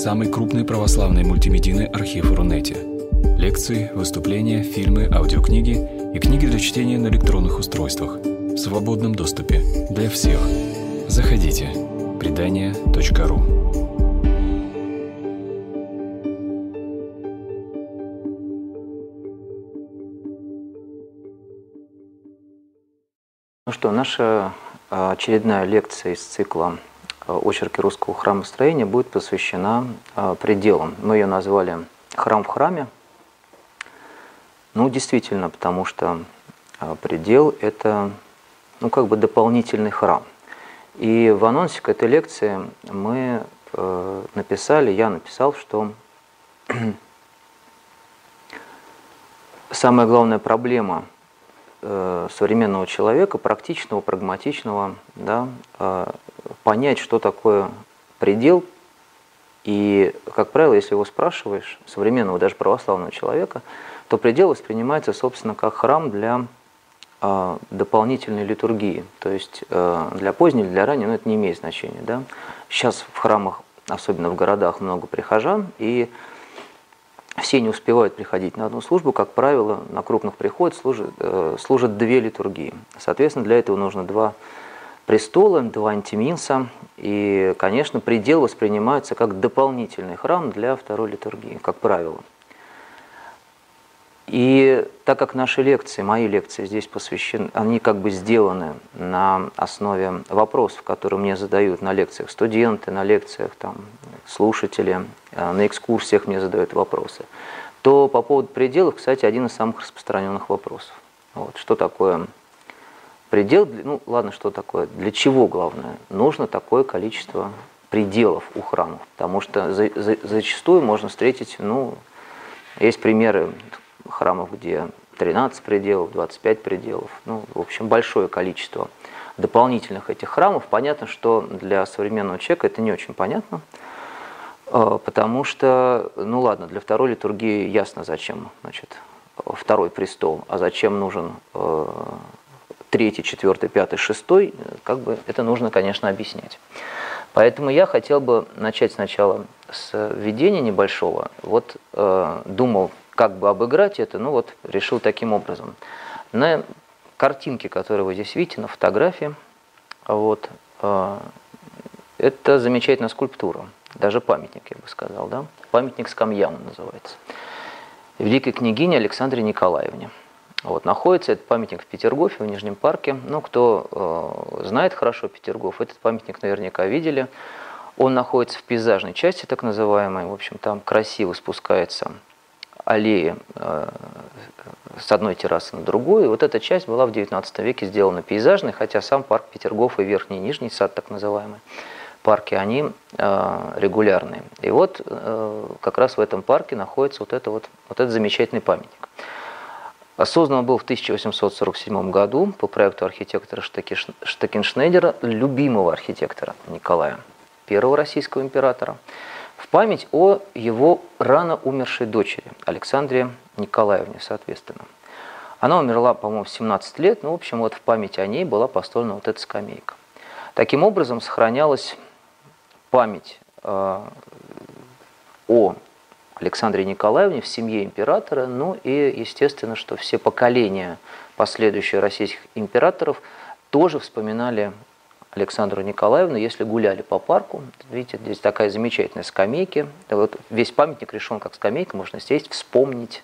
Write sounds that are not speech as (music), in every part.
самый крупный православный мультимедийный архив Рунете. Лекции, выступления, фильмы, аудиокниги и книги для чтения на электронных устройствах в свободном доступе для всех. Заходите. Предания.ру Ну что, наша а, очередная лекция из цикла Э, очерки русского храмостроения будет посвящена э, пределам. Мы ее назвали «Храм в храме». Ну, действительно, потому что э, предел – это ну, как бы дополнительный храм. И в анонсе к этой лекции мы написали, я написал, что (clears throat) самая главная проблема современного человека, практичного, прагматичного, да, понять, что такое предел. И, как правило, если его спрашиваешь, современного даже православного человека, то предел воспринимается, собственно, как храм для э, дополнительной литургии. То есть э, для поздней или для ранней, но это не имеет значения. Да? Сейчас в храмах, особенно в городах, много прихожан, и все не успевают приходить на одну службу, как правило, на крупных приходах служат, э, служат две литургии. Соответственно, для этого нужно два престола, два антиминса. И, конечно, предел воспринимается как дополнительный храм для второй литургии, как правило. И так как наши лекции, мои лекции здесь посвящены, они как бы сделаны на основе вопросов, которые мне задают на лекциях студенты, на лекциях там, слушатели, э, на экскурсиях мне задают вопросы, то по поводу пределов, кстати, один из самых распространенных вопросов. Вот, что такое Предел, ну ладно, что такое, для чего главное? Нужно такое количество пределов у храмов, потому что за, за, зачастую можно встретить, ну, есть примеры храмов, где 13 пределов, 25 пределов, ну, в общем, большое количество дополнительных этих храмов. Понятно, что для современного человека это не очень понятно, э, потому что, ну ладно, для второй литургии ясно, зачем, значит, второй престол, а зачем нужен э, третий, четвертый, пятый, шестой, как бы это нужно, конечно, объяснять. Поэтому я хотел бы начать сначала с введения небольшого. Вот э, думал, как бы обыграть это, ну вот решил таким образом. На картинке, которую вы здесь видите, на фотографии, вот, э, это замечательная скульптура, даже памятник, я бы сказал, да? Памятник скамьям называется. Великой княгине Александре Николаевне. Вот, находится этот памятник в Петергофе, в Нижнем парке. Ну, кто э, знает хорошо Петергоф, этот памятник наверняка видели. Он находится в пейзажной части, так называемой. В общем, там красиво спускается аллея э, с одной террасы на другую. Вот эта часть была в XIX веке сделана пейзажной, хотя сам парк Петергоф и Верхний и Нижний сад, так называемый, парки, они э, регулярные. И вот э, как раз в этом парке находится вот, это вот, вот этот замечательный памятник. Создан был в 1847 году по проекту архитектора Штекеншнейдера, любимого архитектора Николая, первого российского императора, в память о его рано умершей дочери Александре Николаевне, соответственно. Она умерла, по-моему, в 17 лет, но, в общем, вот в память о ней была построена вот эта скамейка. Таким образом, сохранялась память э, о Александре Николаевне в семье императора, ну и естественно, что все поколения последующих российских императоров тоже вспоминали Александру Николаевну, если гуляли по парку. Видите, здесь такая замечательная скамейка. Вот весь памятник решен как скамейка, можно сесть, вспомнить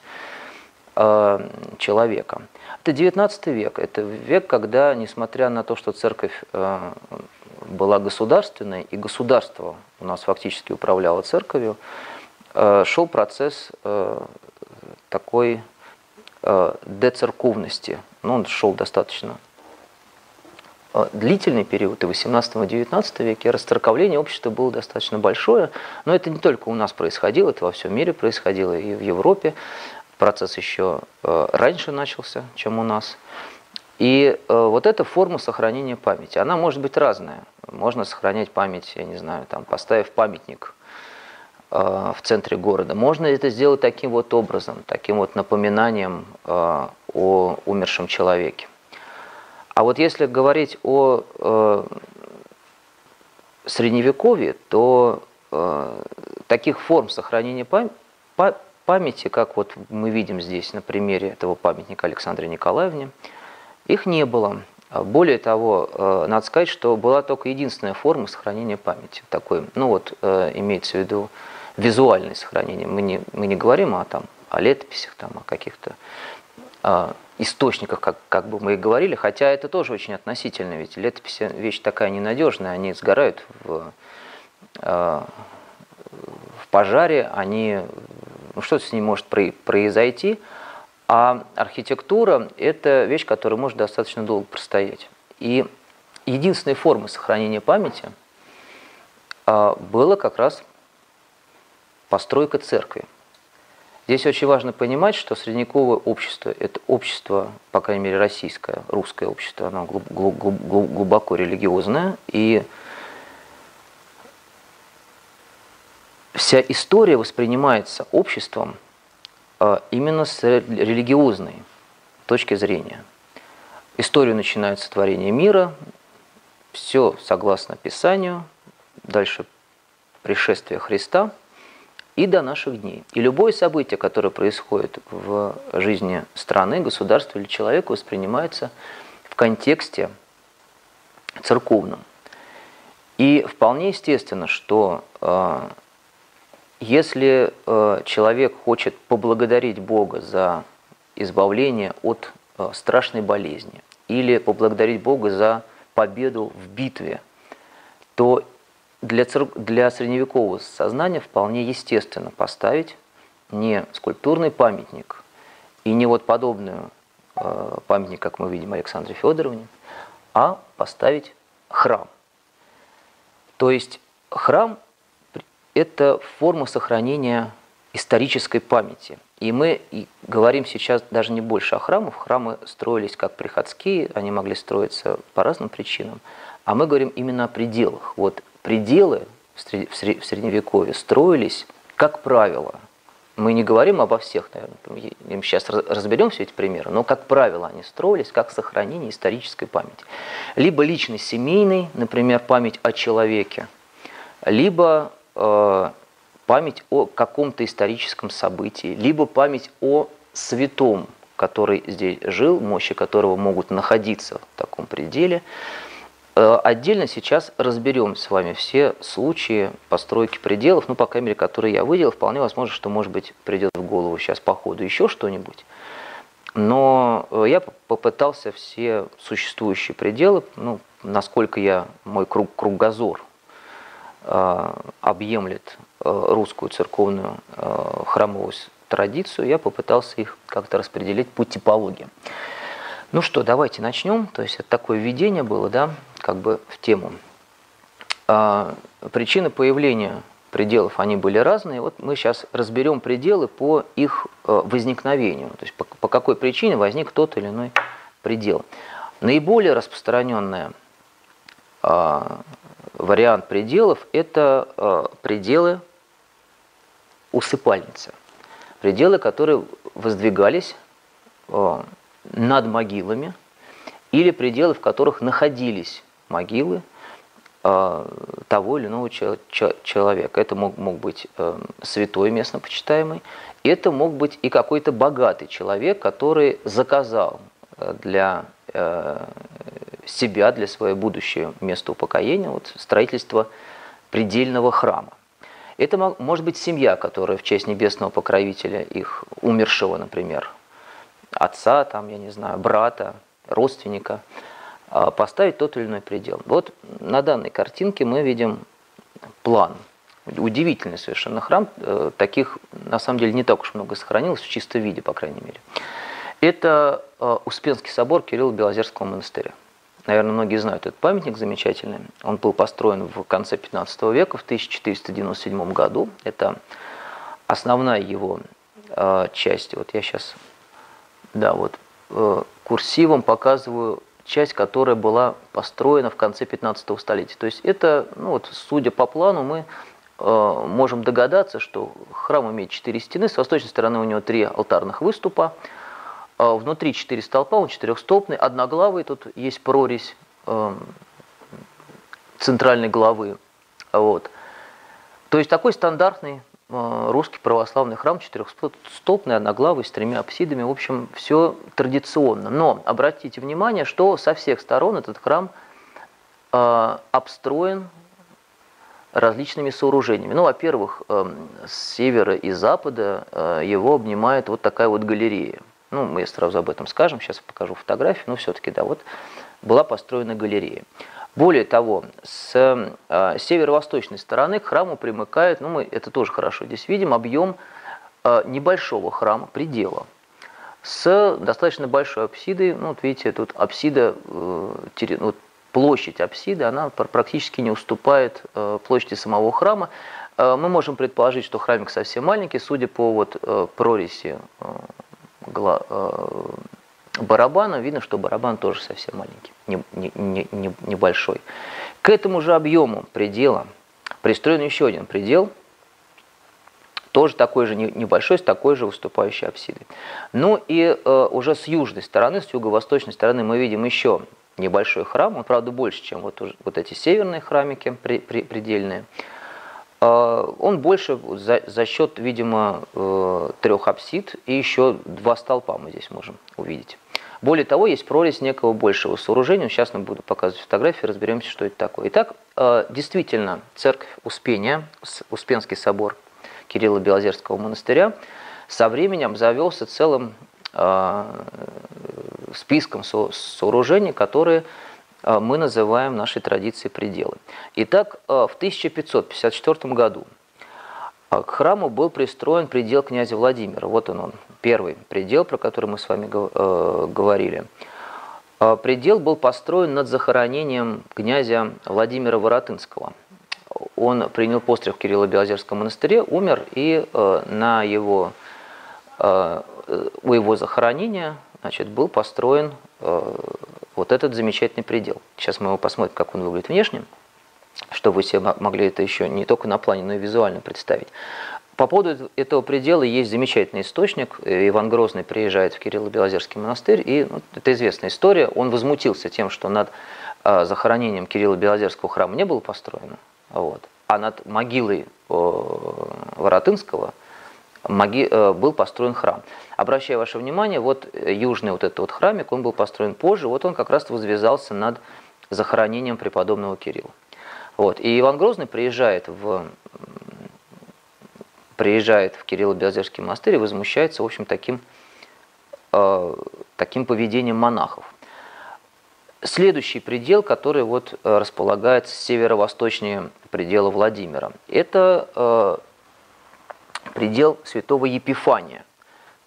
э, человека. Это 19 век. Это век, когда, несмотря на то, что церковь э, была государственной, и государство у нас фактически управляло церковью, шел процесс э, такой э, децерковности. Ну, он шел достаточно длительный период, и в 18 и 19 веке расцерковление общества было достаточно большое, но это не только у нас происходило, это во всем мире происходило, и в Европе процесс еще раньше начался, чем у нас. И вот эта форма сохранения памяти, она может быть разная. Можно сохранять память, я не знаю, там, поставив памятник Э, в центре города. Можно это сделать таким вот образом, таким вот напоминанием э, о умершем человеке. А вот если говорить о э, средневековье, то таких форм сохранения памяти, как вот мы видим здесь на примере этого памятника Александре Николаевне, их не было. Более того, э, надо сказать, что была только единственная форма сохранения памяти. Такой, ну вот, э, имеется в виду визуальное сохранение. Мы не, мы не говорим о, там, о летописях, там, о каких-то э, источниках, как, как бы мы и говорили, хотя это тоже очень относительно, ведь летописи вещь такая ненадежная, они сгорают в, э, в пожаре, они, ну, что-то с ним может произойти, а архитектура – это вещь, которая может достаточно долго простоять. И единственной формой сохранения памяти а, было как раз постройка церкви. Здесь очень важно понимать, что средневековое общество – это общество, по крайней мере, российское, русское общество, оно глубоко религиозное, и вся история воспринимается обществом – а, именно с религиозной точки зрения. Историю начинает с творения мира, все согласно Писанию, дальше пришествие Христа и до наших дней. И любое событие, которое происходит в жизни страны, государства или человека, воспринимается в контексте церковном. И вполне естественно, что а, если э, человек хочет поблагодарить Бога за избавление от э, страшной болезни или поблагодарить Бога за победу в битве, то для, цер... для средневекового сознания вполне естественно поставить не скульптурный памятник и не вот подобную э, памятник, как мы видим Александре Федоровне, а поставить храм. То есть храм это форма сохранения исторической памяти. И мы говорим сейчас даже не больше о храмах. Храмы строились как приходские, они могли строиться по разным причинам. А мы говорим именно о пределах. Вот пределы в Средневековье строились, как правило, мы не говорим обо всех, наверное, мы сейчас разберем все эти примеры, но, как правило, они строились как сохранение исторической памяти. Либо лично семейной, например, память о человеке, либо Э, память о каком-то историческом событии, либо память о святом, который здесь жил, мощи которого могут находиться в таком пределе. Э, отдельно сейчас разберем с вами все случаи постройки пределов, ну, по крайней мере, которые я выделил. Вполне возможно, что, может быть, придет в голову сейчас по ходу еще что-нибудь. Но э, я попытался все существующие пределы, ну, насколько я, мой круг, кругозор Э, объемлет э, русскую церковную э, храмовую традицию, я попытался их как-то распределить по типологии. Ну что, давайте начнем. То есть это такое введение было, да, как бы в тему. Причины появления пределов, они были разные. Вот мы сейчас разберем пределы по их возникновению. То есть по, по какой причине возник тот или иной предел. Наиболее распространенная вариант пределов – это э, пределы усыпальницы. Пределы, которые воздвигались э, над могилами, или пределы, в которых находились могилы э, того или иного человека. Это мог, мог быть святой местно почитаемый, это мог быть и какой-то богатый человек, который заказал для себя, для своего будущего места упокоения, вот, строительство предельного храма. Это может быть семья, которая в честь небесного покровителя их умершего, например, отца, там, я не знаю, брата, родственника, а, поставить тот или иной предел. Вот на данной картинке мы видим план. Удивительный совершенно храм. Э, таких, на самом деле, не так уж много сохранилось в чистом виде, по крайней мере. Это э, Успенский собор Кирилла Белозерского монастыря. Наверное, многие знают этот памятник замечательный. Он был построен в конце 15 века, в 1497 году. Это основная его э, часть. Вот я сейчас, да, вот курсивом показываю часть, которая была построена в конце 15 столетия. То есть это, ну вот, судя по плану, мы э, можем догадаться, что храм имеет четыре стены. С восточной стороны у него три алтарных выступа. А внутри четыре столпа, он четырехстолбный, одноглавый, тут есть прорезь э, центральной главы. Вот. То есть такой стандартный э, русский православный храм, четырехстолбный, одноглавый, с тремя апсидами. В общем, все традиционно. Но обратите внимание, что со всех сторон этот храм э, обстроен различными сооружениями. Ну, во-первых, э, с севера и запада э, его обнимает вот такая вот галерея. Ну, мы сразу об этом скажем, сейчас покажу фотографию, но все-таки, да, вот была построена галерея. Более того, с э, северо-восточной стороны к храму примыкает, ну мы это тоже хорошо здесь видим, объем э, небольшого храма, предела, с достаточно большой апсидой. Ну вот видите, тут апсида, э, вот площадь апсиды, она практически не уступает э, площади самого храма. Э, мы можем предположить, что храмик совсем маленький, судя по вот э, барабана, видно, что барабан тоже совсем маленький, не, не, не, небольшой. К этому же объему предела пристроен еще один предел, тоже такой же небольшой, с такой же выступающей апсидой. Ну и э, уже с южной стороны, с юго-восточной стороны мы видим еще небольшой храм, он, правда, больше, чем вот, вот эти северные храмики предельные. Э, он больше за, за счет, видимо, э, трех апсид и еще два столпа мы здесь можем увидеть. Более того, есть прорезь некого большего сооружения. Сейчас нам буду показывать фотографии, разберемся, что это такое. Итак, э, действительно, церковь Успения, Успенский собор Кирилла Белозерского монастыря, со временем обзавелся целым э, списком сооружений, которые э, мы называем нашей традиции пределы. Итак, в 1554 году к храму был пристроен предел князя Владимира. Вот он, он первый предел, про который мы с вами э, говорили. А, предел был построен над захоронением князя Владимира Воротынского. Он принял постриг в Кирилло-Белозерском монастыре, умер, и э, на его, э, у его захоронения значит, был построен вот этот замечательный предел. Сейчас мы его посмотрим, как он выглядит внешне, чтобы вы себе могли это еще не только на плане, но и визуально представить. По поводу этого предела есть замечательный источник. Иван Грозный приезжает в Кирилло-Белозерский монастырь, и ну, это известная история. Он возмутился тем, что над э, захоронением Кирилла-Белозерского храма не было построено, вот, а над могилой э, Воротынского моги, э, был построен храм. Обращаю ваше внимание, вот южный вот этот вот храмик, он был построен позже, вот он как раз возвязался над захоронением преподобного Кирилла. Вот. И Иван Грозный приезжает в приезжает в Кирилло-Белозерский монастырь и возмущается, в общем, таким, э, таким поведением монахов. Следующий предел, который вот э, располагается северо-восточнее предела Владимира, это э, предел святого Епифания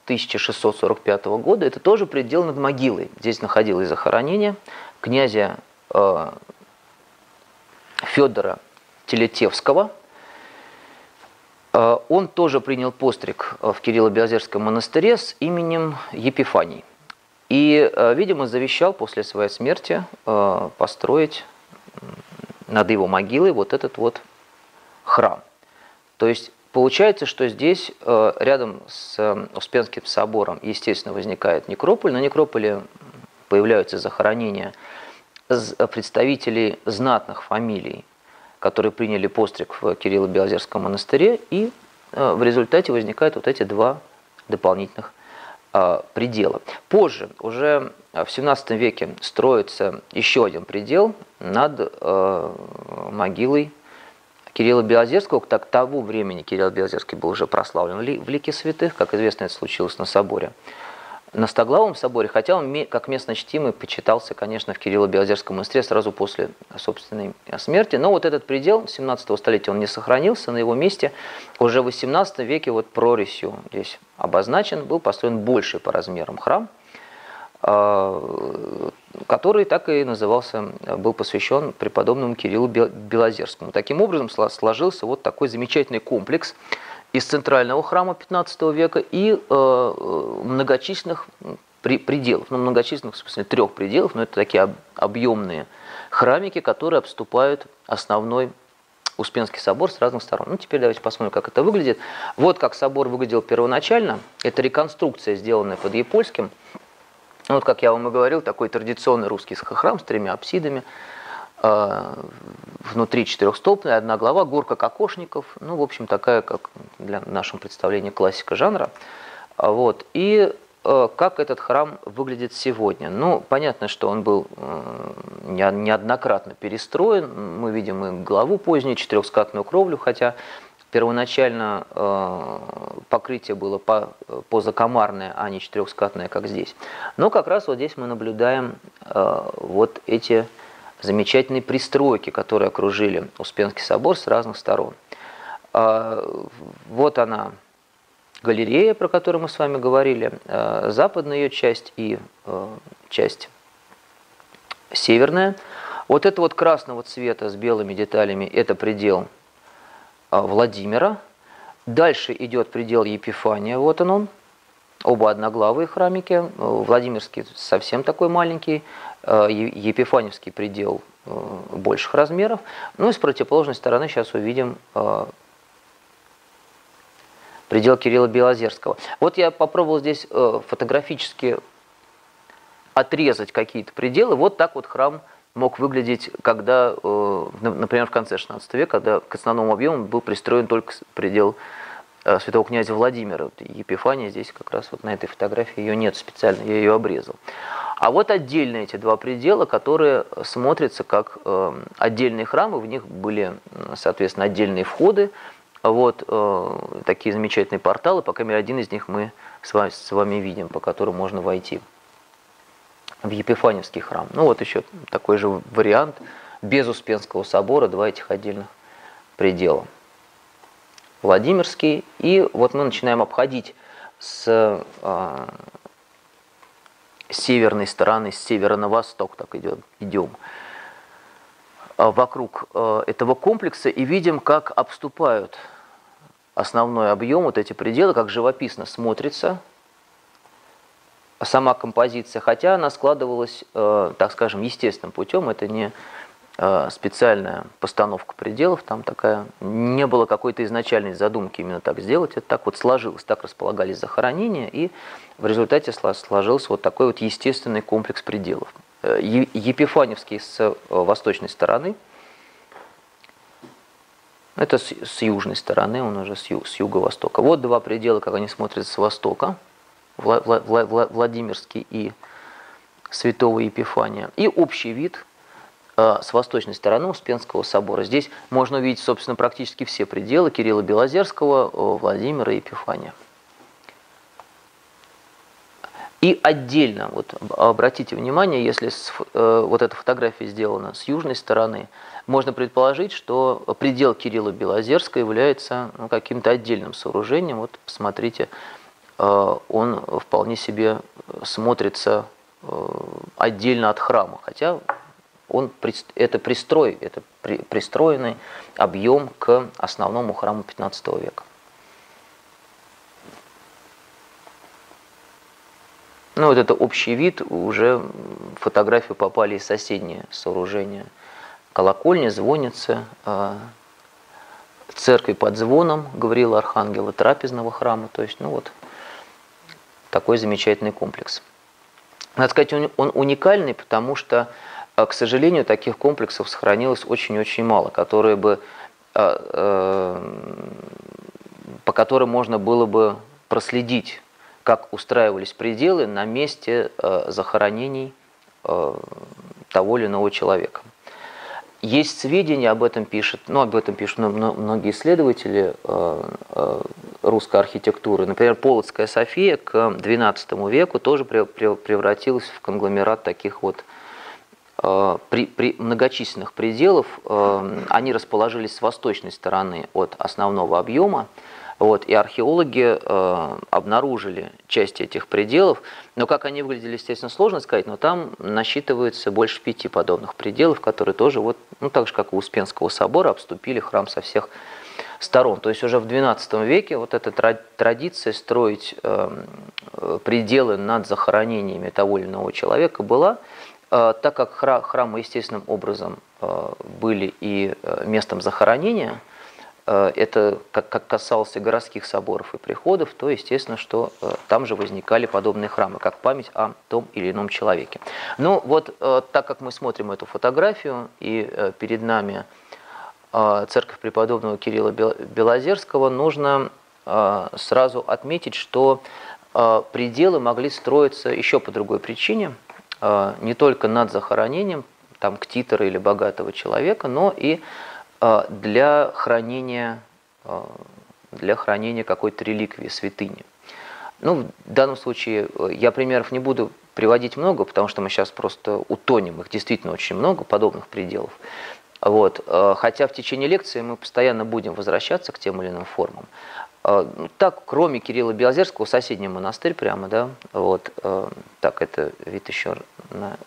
1645 года. Это тоже предел над могилой. Здесь находилось захоронение князя э, Федора Телетевского – он тоже принял постриг э, в Кирилло-Белозерском монастыре с именем Епифаний. И, э, видимо, завещал после своей смерти построить над его могилой вот этот вот храм. То есть получается, что здесь рядом с Успенским собором, естественно, возникает некрополь. На некрополе появляются захоронения представителей знатных фамилий которые приняли постриг в Кирилло-Белозерском монастыре, и э, в результате возникают вот эти два дополнительных э, предела. Позже, уже в 17 веке, строится еще один предел над э, могилой Кирилла Белозерского. Так, тому времени Кирилл Белозерский был уже прославлен в лике святых, как известно, это случилось на соборе на Стоглавом соборе, хотя он как местно чтимый почитался, конечно, в Кирилло-Белозерском монастыре сразу после собственной смерти. Но вот этот предел 17 столетия, он не сохранился. На его месте уже в 18 веке вот прорисью здесь обозначен, был построен больший по размерам храм, а, который так и назывался, был посвящен преподобному Кириллу Белозерскому. Таким образом сложился вот такой замечательный комплекс – из центрального храма 15 века и э, многочисленных при, пределов, ну, многочисленных, в смысле, трех пределов, но это такие об, объемные храмики, которые обступают основной Успенский собор с разных сторон. Ну, теперь давайте посмотрим, как это выглядит. Вот как собор выглядел первоначально. Это реконструкция, сделанная под Епольским. Вот, как я вам и говорил, такой традиционный русский храм с тремя апсидами. Э, внутри четырехстолбная, одна глава, горка кокошников, ну, в общем, такая, как для нашего представления классика жанра. А вот. И э, как этот храм выглядит сегодня? Ну, понятно, что он был неоднократно перестроен. Мы видим и главу позднюю, четырехскатную кровлю, хотя первоначально покрытие было по, позакомарное, а не четырехскатное, как здесь. Но как раз вот здесь мы наблюдаем вот эти замечательные пристройки, которые окружили Успенский собор с разных сторон. А, вот она, галерея, про которую мы с вами говорили, а, западная ее часть и а, часть северная. Вот это вот красного цвета с белыми деталями, это предел Владимира. Дальше идет предел Епифания, вот он он. Оба одноглавые храмики. Владимирский совсем такой маленький, Епифаневский предел э, больших размеров. Ну и с противоположной стороны сейчас увидим э, предел Кирилла Белозерского. Вот я попробовал здесь фотографически отрезать какие-то пределы. Вот так вот храм мог выглядеть, когда, например, в конце 16 века, когда к основному объему был пристроен только предел святого князя Владимира. Епифания здесь как раз вот на этой фотографии ее нет специально, я ее обрезал. А вот отдельно эти два предела, которые смотрятся как э, отдельные храмы, в них были, соответственно, отдельные входы, вот э, такие замечательные порталы, по крайней мере, один из них мы с вами, с вами видим, по которому можно войти в Епифаневский храм. Ну вот еще такой же вариант без Успенского собора, два этих отдельных предела. Владимирский, и вот мы начинаем обходить с э, северной стороны, с севера на восток так идем, идем а, вокруг а, этого комплекса и видим, как обступают основной объем, вот эти пределы, как живописно смотрится сама композиция, хотя она складывалась, а, так скажем, естественным путем, это не Э, специальная постановка пределов, там такая, не было какой-то изначальной задумки именно так сделать, это так вот сложилось, так располагались захоронения, и в результате сложился вот такой вот естественный комплекс пределов. Э, Епифаневский с э, восточной стороны, это с, с южной стороны, он уже с, ю, с юго-востока. Вот два предела, как они смотрятся с востока, Владимирский и Святого Епифания. И общий вид – Э, с восточной стороны Успенского собора. Здесь можно увидеть, собственно, практически все пределы Кирилла Белозерского, э, Владимира и Епифания. И отдельно, вот обратите внимание, если с, э, вот эта фотография сделана с южной стороны, можно предположить, что предел Кирилла Белозерского является ну, каким-то отдельным сооружением. Вот посмотрите, э, он вполне себе смотрится э, отдельно от храма, хотя он, это пристрой, это при, пристроенный объем к основному храму 15 века. Ну, вот это общий вид, уже в фотографию попали и соседние сооружения. Колокольня, звонницы, а, церкви под звоном Гавриила Архангела, трапезного храма. То есть, ну вот, такой замечательный комплекс. Надо сказать, он, уникальный, потому что к сожалению, таких комплексов сохранилось очень-очень мало, которые бы, а, э, по которым можно было бы проследить, как устраивались пределы на месте э, захоронений того или иного человека. Есть сведения, об этом пишут, ну, об этом пишут многие исследователи русской архитектуры. Например, Полоцкая София к XII веку тоже превратилась в конгломерат таких вот при, при многочисленных пределов э, они расположились с восточной стороны от основного объема, вот, и археологи э, обнаружили части этих пределов, но как они выглядели, естественно, сложно сказать, но там насчитывается больше пяти подобных пределов, которые тоже, вот, ну, так же, как у Успенского собора, обступили храм со всех сторон. То есть уже в XII веке вот эта традиция строить э, пределы над захоронениями того или иного человека была – Э, так как храмы естественным образом э, были и э, местом захоронения, это как касалось городских соборов и приходов, то естественно, что там же возникали подобные храмы, как память о том или ином человеке. Ну вот, так как мы смотрим эту фотографию, и перед нами церковь преподобного Кирилла Белозерского, нужно сразу отметить, что пределы могли строиться еще по другой причине, не только над захоронением там, ктитора или богатого человека, но и для хранения, для хранения какой-то реликвии, святыни. Ну, в данном случае э, я примеров не буду приводить много, потому что мы сейчас просто утонем. Их действительно очень много, подобных пределов. Вот. Э, хотя в течение лекции мы постоянно будем возвращаться к тем или иным формам. Э, ну, так, кроме Кирилла Белозерского, соседний монастырь прямо, да, вот, так, это вид еще на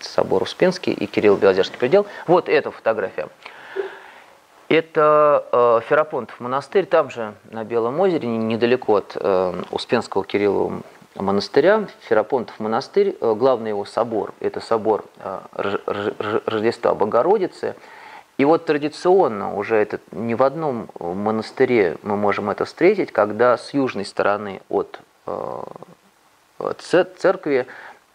собор Успенский и Кирилл Белозерский предел. Вот эта фотография. Это э, Ферапонтов монастырь, там же на Белом озере, недалеко от э, Успенского Кириллова монастыря. Ферапонтов монастырь, э, главный его собор, это собор э, Рождества Богородицы. И вот традиционно уже это не в одном монастыре мы можем это встретить, когда с южной стороны от э, церкви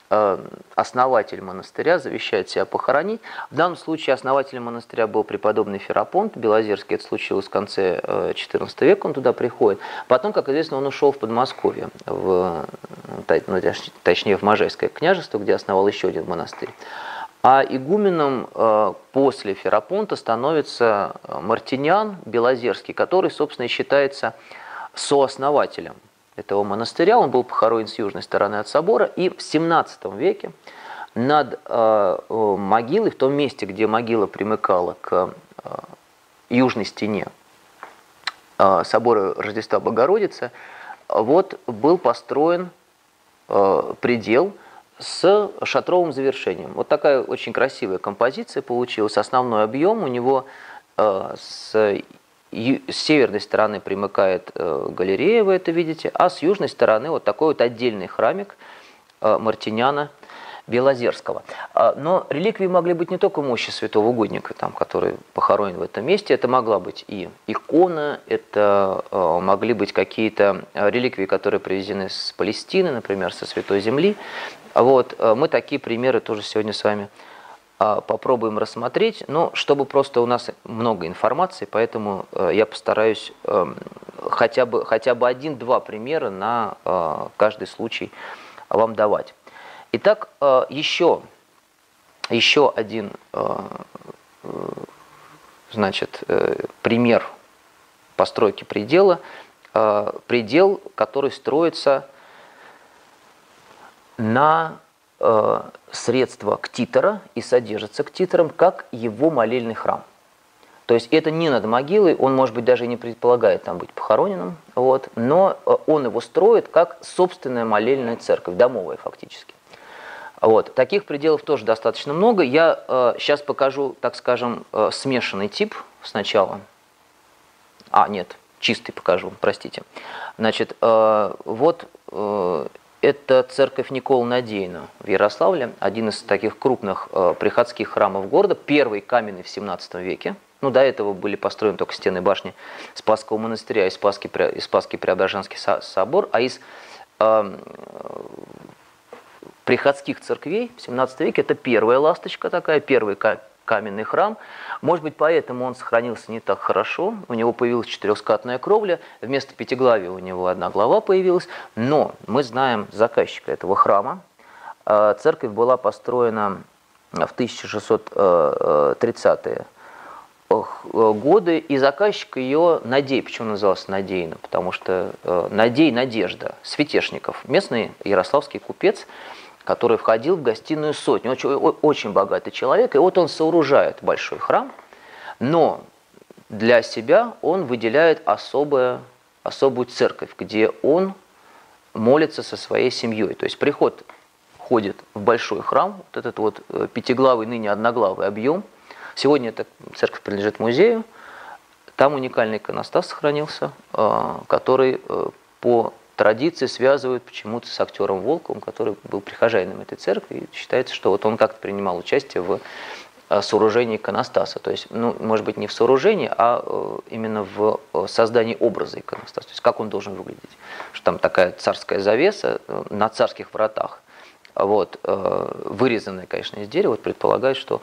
Э, основатель монастыря завещает себя похоронить. В данном случае основателем монастыря был преподобный Ферапонт Белозерский. Это случилось в конце XIV э, века, он туда приходит. Потом, как известно, он ушел в Подмосковье, в, ну, точнее в Можайское княжество, где основал еще один монастырь. А игуменом э, после Ферапонта становится Мартиниан Белозерский, который, собственно, считается сооснователем этого монастыря. Он был похоронен с южной стороны от собора. И в 17 веке над э, могилой, в том месте, где могила примыкала к э, южной стене э, собора Рождества Богородицы, вот был построен э, предел с шатровым завершением. Вот такая очень красивая композиция получилась. Основной объем у него э, с с северной стороны примыкает э, галерея, вы это видите, а с южной стороны вот такой вот отдельный храмик э, Мартиняна Белозерского. А, но реликвии могли быть не только мощи святого угодника, там, который похоронен в этом месте, это могла быть и икона, это могли быть какие-то реликвии, которые привезены с Палестины, например, со Святой Земли. Вот, мы такие примеры тоже сегодня с вами а, попробуем рассмотреть, но чтобы просто у нас много информации, поэтому э, я постараюсь эм, хотя бы, хотя бы один-два примера на э, каждый случай вам давать. Итак, еще, э, еще один значит, пример постройки предела. Предел, который строится на э, средство ктитора и содержится ктитором как его молельный храм. То есть это не над могилой, он, может быть, даже не предполагает там быть похороненным, вот, но э, он его строит как собственная молельная церковь, домовая фактически. Вот. Таких пределов тоже достаточно много. Я э, сейчас покажу, так скажем, э, смешанный тип сначала. А, нет, чистый покажу, простите. Значит, э, вот э, это церковь Никола Надеяна в Ярославле, один из таких крупных э, приходских храмов города, первый каменный в 17 веке. Ну, до этого были построены только стены башни Спасского монастыря и Спасский, и Спасский Преображенский собор, а из э, приходских церквей в 17 веке это первая ласточка такая, первый каменный храм. Может быть, поэтому он сохранился не так хорошо. У него появилась четырехскатная кровля, вместо пятиглавия у него одна глава появилась. Но мы знаем заказчика этого храма. А, церковь была построена в 1630-е годы, и заказчик ее Надей, почему назывался Надейно? Потому что э, Надей – Надежда, Светешников, местный ярославский купец – который входил в гостиную сотню. Очень, очень богатый человек, и вот он сооружает большой храм, но для себя он выделяет особое, особую церковь, где он молится со своей семьей. То есть приход ходит в большой храм, вот этот вот э, пятиглавый, ныне одноглавый объем. Сегодня эта церковь принадлежит музею. Там уникальный иконостас сохранился, э, который э, по традиции связывают почему-то с актером Волковым, который был прихожанином этой церкви. И считается, что вот он как-то принимал участие в э, сооружении иконостаса. То есть, ну, может быть, не в сооружении, а э, именно в э, создании образа иконостаса. То есть, как он должен выглядеть. Что там такая царская завеса на царских вратах, вот, вырезанная, конечно, из дерева, вот, предполагает, что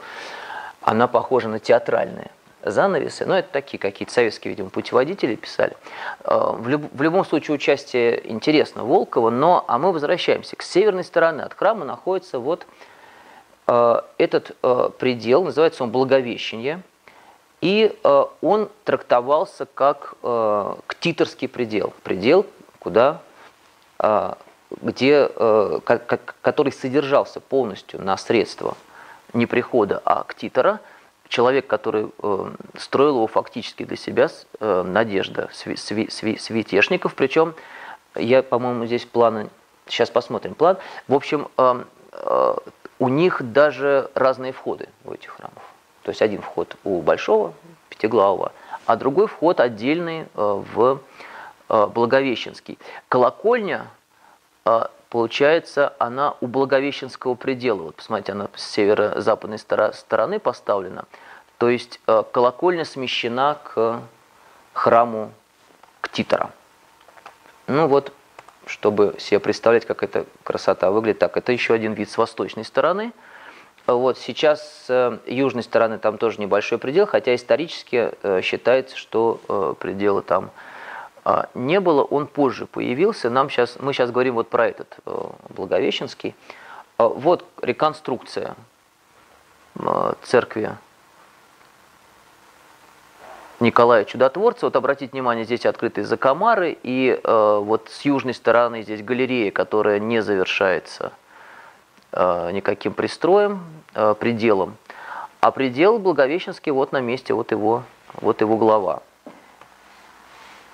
она похожа на театральные занавесы, но это такие какие-то советские, видимо, путеводители писали. Э, в, люб, в любом случае участие интересно Волкова, но а мы возвращаемся. К северной стороне от храма находится вот э, этот э, предел, называется он Благовещение, и э, он трактовался как э, ктиторский предел, предел, куда, э, где, э, который содержался полностью на средства не прихода, а ктитора – человек, который э, строил его фактически для себя, э, Надежда Сви, Сви, Сви, Свитешников, причем я, по-моему, здесь планы, сейчас посмотрим план. В общем, э, э, у них даже разные входы у этих храмов. То есть один вход у Большого Пятиглавого, а другой вход отдельный э, в э, Благовещенский. Колокольня э, получается, она у Благовещенского предела. Вот посмотрите, она с северо-западной стороны поставлена. То есть э, колокольня смещена к храму Ктитора. Ну вот, чтобы себе представлять, как эта красота выглядит. Так, это еще один вид с восточной стороны. Вот сейчас с э, южной стороны там тоже небольшой предел, хотя исторически э, считается, что пределы там не было, он позже появился. Нам сейчас, мы сейчас говорим вот про этот э, Благовещенский. А, вот реконструкция э, церкви Николая Чудотворца. Вот обратите внимание, здесь открытые закомары, и э, вот с южной стороны здесь галерея, которая не завершается никаким пристроем, пределом. А предел Благовещенский вот на месте, вот его, вот его глава.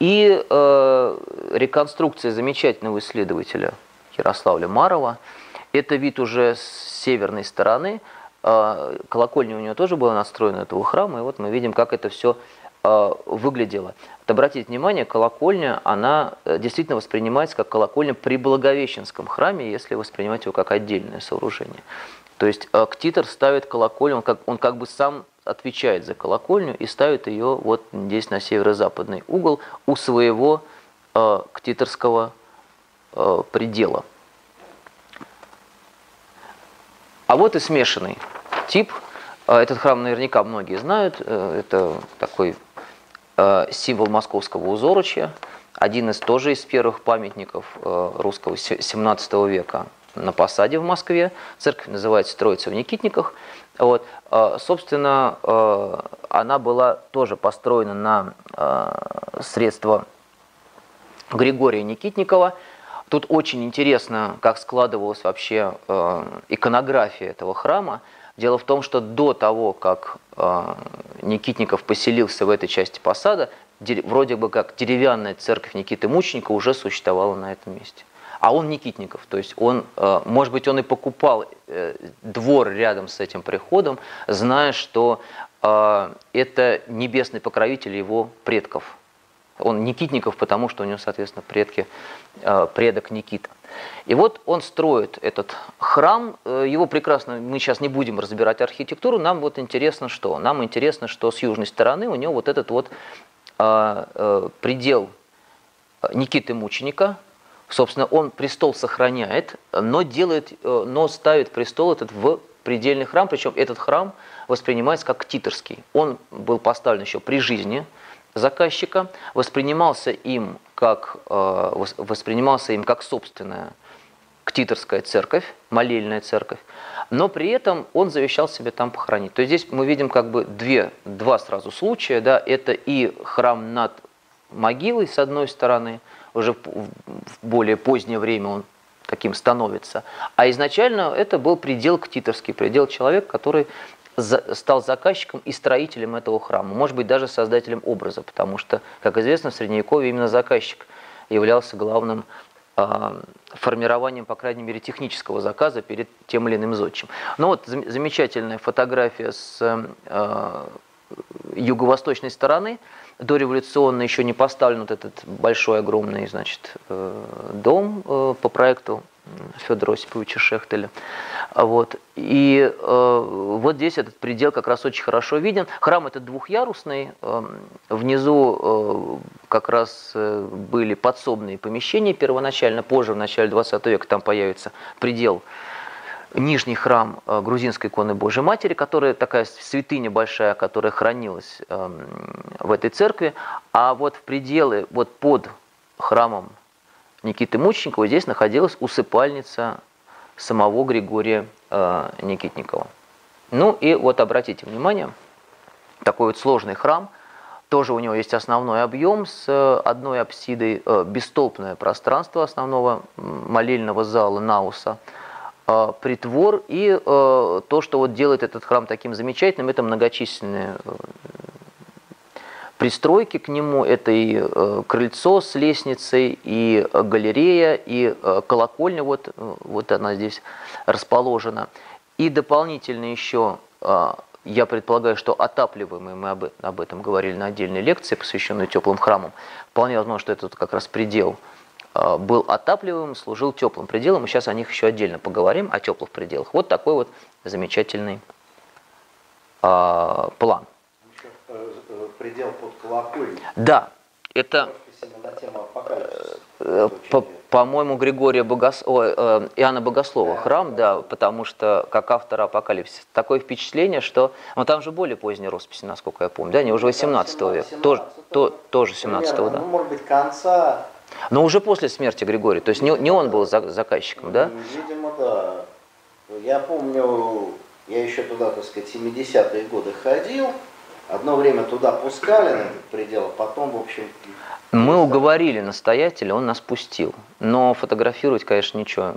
И э, реконструкция замечательного исследователя Ярославля Марова. Это вид уже с северной стороны. Э, колокольня у него тоже была настроена этого храма. И вот мы видим, как это все э, выглядело. Вот обратите внимание, колокольня, она э, действительно воспринимается как колокольня при Благовещенском храме, если воспринимать его как отдельное сооружение. То есть э, ктитор ставит колокольню, он как, он как бы сам отвечает за колокольню и ставит ее вот здесь на северо-западный угол у своего э, ктиторского э, предела. А вот и смешанный тип. Э, этот храм наверняка многие знают. Э, это такой э, символ московского узорочья. Один из тоже из первых памятников русского 17 века на посаде в Москве. Церковь называется Троица в Никитниках. Вот, а, собственно, а, она была тоже построена на а, средства Григория Никитникова. Тут очень интересно, как складывалась вообще иконография этого храма. Дело в том, что до того, как Никитников поселился в этой части посада, вроде бы как деревянная церковь Никиты Мученика уже существовала на этом месте а он Никитников. То есть он, э, может быть, он и покупал э, двор рядом с этим приходом, зная, что э, это небесный покровитель его предков. Он Никитников, потому что у него, соответственно, предки, предок Никита. И вот он строит этот храм, его прекрасно, мы сейчас не будем разбирать архитектуру, нам вот интересно что? Нам интересно, что с южной стороны у него вот этот вот предел Никиты Мученика, Собственно, он престол сохраняет, но, делает, э, но ставит престол этот в предельный храм, причем этот храм воспринимается как титорский. Он был поставлен еще при жизни заказчика, воспринимался им как, э, воспринимался им как собственная ктиторская церковь, молельная церковь, но при этом он завещал себе там похоронить. То есть здесь мы видим как бы две, два сразу случая, да, это и храм над могилой с одной стороны – уже в более позднее время он таким становится. А изначально это был предел ктитовский, предел человека, который стал заказчиком и строителем этого храма, может быть, даже создателем образа, потому что, как известно, в Средневековье именно заказчик являлся главным э, формированием, по крайней мере, технического заказа перед тем или иным зодчим. Ну вот замечательная фотография с э, юго-восточной стороны – дореволюционно еще не поставлен вот этот большой, огромный, значит, э, дом э, по проекту Федора Осиповича Шехтеля. Вот. И э, вот здесь этот предел как раз очень хорошо виден. Храм этот двухъярусный. Э, внизу э, как раз э, были подсобные помещения первоначально. Позже, в начале 20 века, там появится предел нижний храм э, грузинской иконы Божьей Матери, которая такая святыня большая, которая хранилась эм, в этой церкви, а вот в пределы, вот под храмом Никиты Мученикова здесь находилась усыпальница самого Григория э, Никитникова. Ну и вот обратите внимание, такой вот сложный храм, тоже у него есть основной объем с одной апсидой, э, бестолпное пространство основного молельного зала Науса – Э, притвор и э, то, что вот делает этот храм таким замечательным, это многочисленные э, пристройки к нему, это и крыльцо с лестницей, и галерея, и колокольня, вот, вот она здесь расположена. И дополнительно еще, я предполагаю, что отапливаемый, мы об, этом говорили на отдельной лекции, посвященной теплым храмам, вполне возможно, что это как раз предел – Э, был отапливаемым, служил теплым пределом. Мы сейчас о них еще отдельно поговорим, о теплых пределах. Вот такой вот замечательный э, план. Э, предел под колокольней. Да, это, по, по-моему, Григория Богос... О, э, Иоанна Богослова да, храм, да, потому что, как автор Апокалипсиса, такое впечатление, что... Ну, там же более поздние росписи, насколько я помню, да, они уже 18 века, тоже, то, тоже 17 да. Ну, может быть, конца но уже после смерти Григория, то есть не, не он был заказчиком, да? Видимо, да. Я помню, я еще туда, так сказать, 70-е годы ходил, одно время туда пускали на этот предел, а потом, в общем, мы уговорили настоятеля, он нас пустил. Но фотографировать, конечно, ничего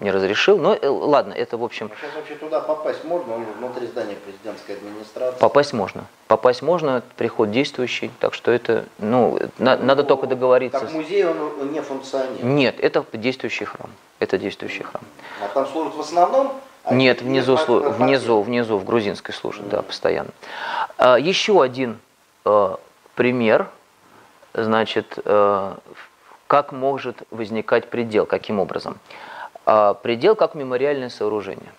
не разрешил. Но э, ладно, это в общем... А сейчас вообще туда попасть можно? Он внутри здания президентской администрации. Попасть можно. Попасть можно, приход действующий. Так что это, ну, на, ну, надо только договориться. Как музей он не функционирует? Нет, это действующий храм. Это действующий храм. А там служат в основном? А Нет, внизу, внизу, внизу, в грузинской mm-hmm. да, постоянно. А, еще один а, пример – значит, э, как может возникать предел, каким образом? А, предел как мемориальное сооружение.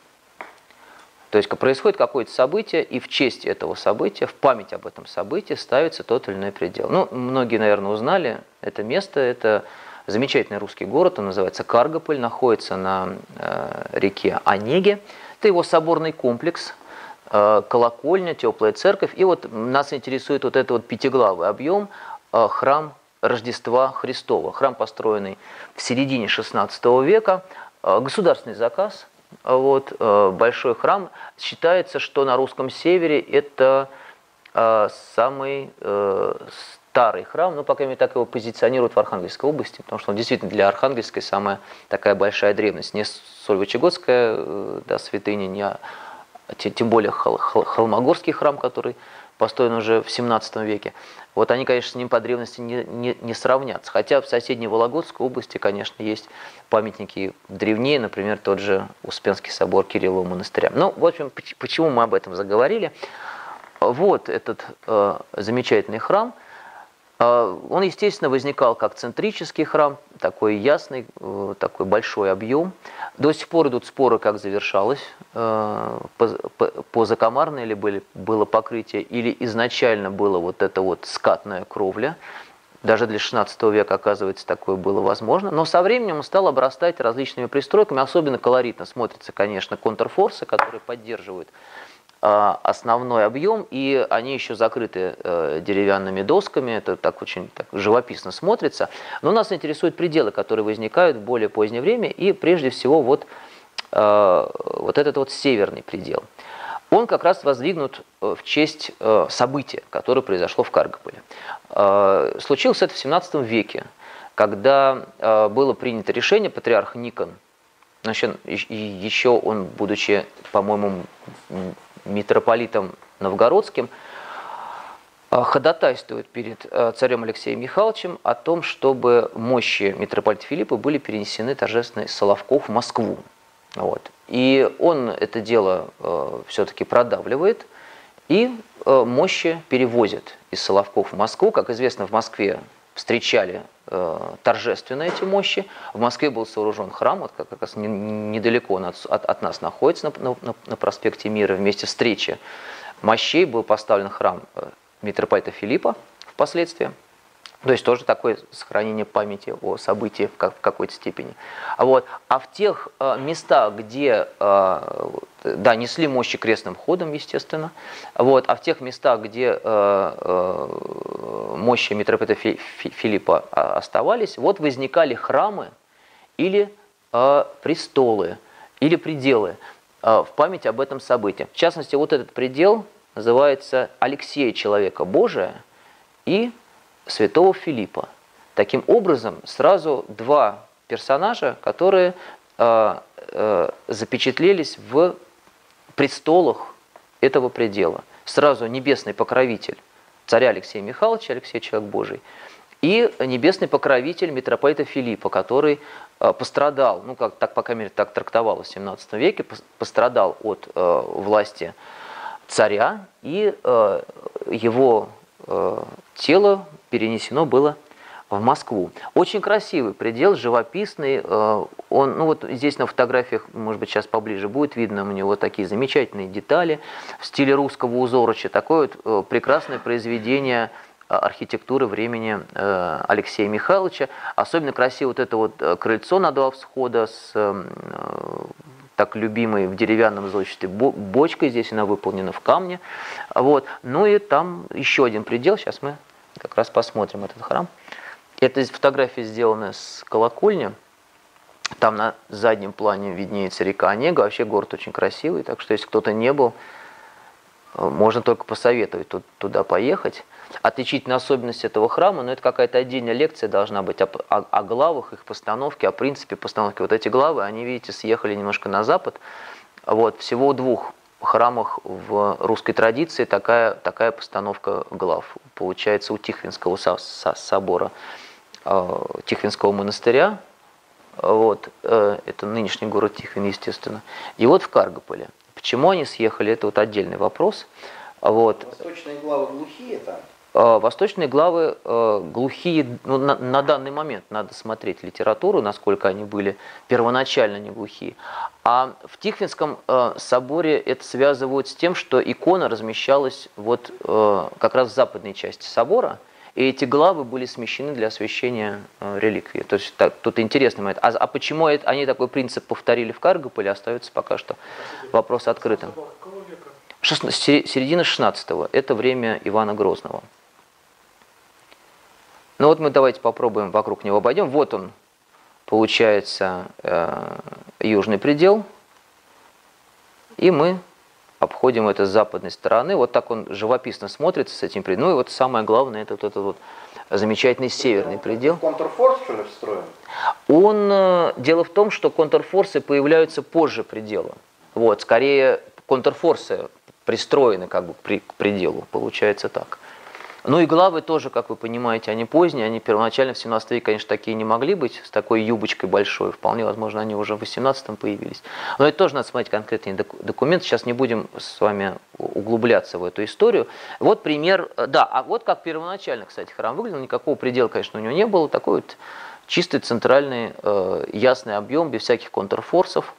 То есть происходит какое-то событие, и в честь этого события, в память об этом событии ставится тот или иной предел. Ну, многие, наверное, узнали это место. Это замечательный русский город, он называется Каргополь, находится на э, реке Онеге. Это его соборный комплекс, э, колокольня, теплая церковь. И вот нас интересует вот этот вот пятиглавый объем, Э, храм Рождества Христова. Храм, построенный в середине XVI века, э, государственный заказ, вот, э, большой храм. Считается, что на русском севере это самый старый храм, ну, по крайней мере, так его позиционируют в Архангельской области, потому что он действительно для Архангельской самая такая большая древность. Не Сольвычегодская да, святыня, не, а, тем более Холмогорский храм, который построен уже в 17 веке. Вот они, конечно, с ним по древности не, не, не сравнятся. Хотя в соседней Вологодской области, конечно, есть памятники древнее, например, тот же Успенский собор Кириллова монастыря. Ну, в общем, почему мы об этом заговорили? Вот этот э, замечательный храм – он, естественно, возникал как центрический храм, такой ясный, э, такой большой объем. До сих пор идут споры, как завершалось, э, по, по, по закомарной ли были, было покрытие, или изначально было вот это вот скатная кровля. Даже для 16 века, оказывается, такое было возможно. Но со временем он стал обрастать различными пристройками. Особенно колоритно смотрится, конечно, контрфорсы, которые поддерживают а, основной объем, и они еще закрыты э, деревянными досками, это так очень так, живописно смотрится. Но нас интересуют пределы, которые возникают в более позднее время, и прежде всего вот, э, вот этот вот северный предел. Он как раз воздвигнут э, в честь события, которое произошло в Каргополе. Случилось это в 17 веке, когда было принято решение, патриарх Никон, значит, еще он, будучи, по-моему, митрополитом Новгородским, э, ходатайствует перед э, царем Алексеем Михайловичем о том, чтобы мощи митрополита Филиппа были перенесены торжественно из Соловков в Москву. Вот. И он это дело э, все-таки продавливает и э, мощи перевозит из Соловков в Москву. Как известно, в Москве встречали э, торжественно эти мощи. В Москве был сооружен храм, вот как раз недалеко он от, от, от нас находится, на, на, на проспекте Мира. Вместе встречи мощей был поставлен храм э, митрополита Филиппа впоследствии. То есть тоже такое сохранение памяти о событии в, какой-то степени. А, вот. а в тех э, местах, где э, да, несли мощи крестным ходом, естественно, вот, а в тех местах, где э, э, мощи митрополита Фи, Фи, Филиппа оставались, вот возникали храмы или э, престолы, или пределы э, в память об этом событии. В частности, вот этот предел называется Алексея Человека Божия и святого Филиппа. Таким образом, сразу два персонажа, которые э, э, запечатлелись в престолах этого предела. Сразу небесный покровитель царя Алексея Михайловича, Алексей Человек Божий, и небесный покровитель митрополита Филиппа, который э, пострадал, ну как так, по крайней мере, так трактовалось в 17 веке, пострадал от э, власти царя, и э, его тело перенесено было в Москву. Очень красивый предел, живописный. Э, он, ну вот здесь на фотографиях, может быть, сейчас поближе будет видно у него такие замечательные детали в стиле русского узороча. Такое вот э, прекрасное произведение э, архитектуры времени Алексея Михайловича. Особенно красиво вот это вот крыльцо на два всхода с так любимой в деревянном зодчестве бочкой, здесь она выполнена в камне. Вот. Ну и там еще один предел, сейчас мы как раз посмотрим этот храм. Это фотография сделана с колокольни. Там на заднем плане виднеется река Онега. Вообще город очень красивый, так что если кто-то не был, можно только посоветовать туда поехать. Отличительная особенность этого храма, но это какая-то отдельная лекция должна быть о, о, о главах, их постановке, о принципе постановки. Вот эти главы, они, видите, съехали немножко на запад. Вот, всего двух храмах в русской традиции такая, такая постановка глав. Получается у Тихвинского со, со, собора, э, Тихвинского монастыря, вот, э, это нынешний город Тихвин, естественно, и вот в Каргополе. Почему они съехали, это вот отдельный вопрос. Вот. Восточные главы глухие там? Э, восточные главы э, глухие, ну, на, на данный момент надо смотреть литературу, насколько они были первоначально не глухие. А в Тихвинском э, соборе это связывают с тем, что икона размещалась вот как раз в западной части собора, и эти главы были смещены для освящения реликвии. То есть так, тут интересный момент. А, а почему это, они такой принцип повторили в Каргополе, остается пока что вопрос открытым. Середина 16 это время Ивана Грозного. Ну вот мы давайте попробуем вокруг него обойдем. Вот он, получается, э, южный предел. И мы обходим это с западной стороны. Вот так он живописно смотрится с этим пределом. Ну и вот самое главное, это вот этот вот замечательный северный предел. Контрфорс, что ли, встроен? Он, э, дело в том, что контрфорсы появляются позже предела. Вот, скорее контрфорсы пристроены как бы к пределу, получается так. Ну и главы тоже, как вы понимаете, они поздние, они первоначально в 17 веке, конечно, такие не могли быть, с такой юбочкой большой, вполне возможно, они уже в 18 появились. Но это тоже надо смотреть конкретный документ, сейчас не будем с вами углубляться в эту историю. Вот пример, да, а вот как первоначально, кстати, храм выглядел, никакого предела, конечно, у него не было, такой вот чистый центральный э, ясный объем, без всяких контрфорсов,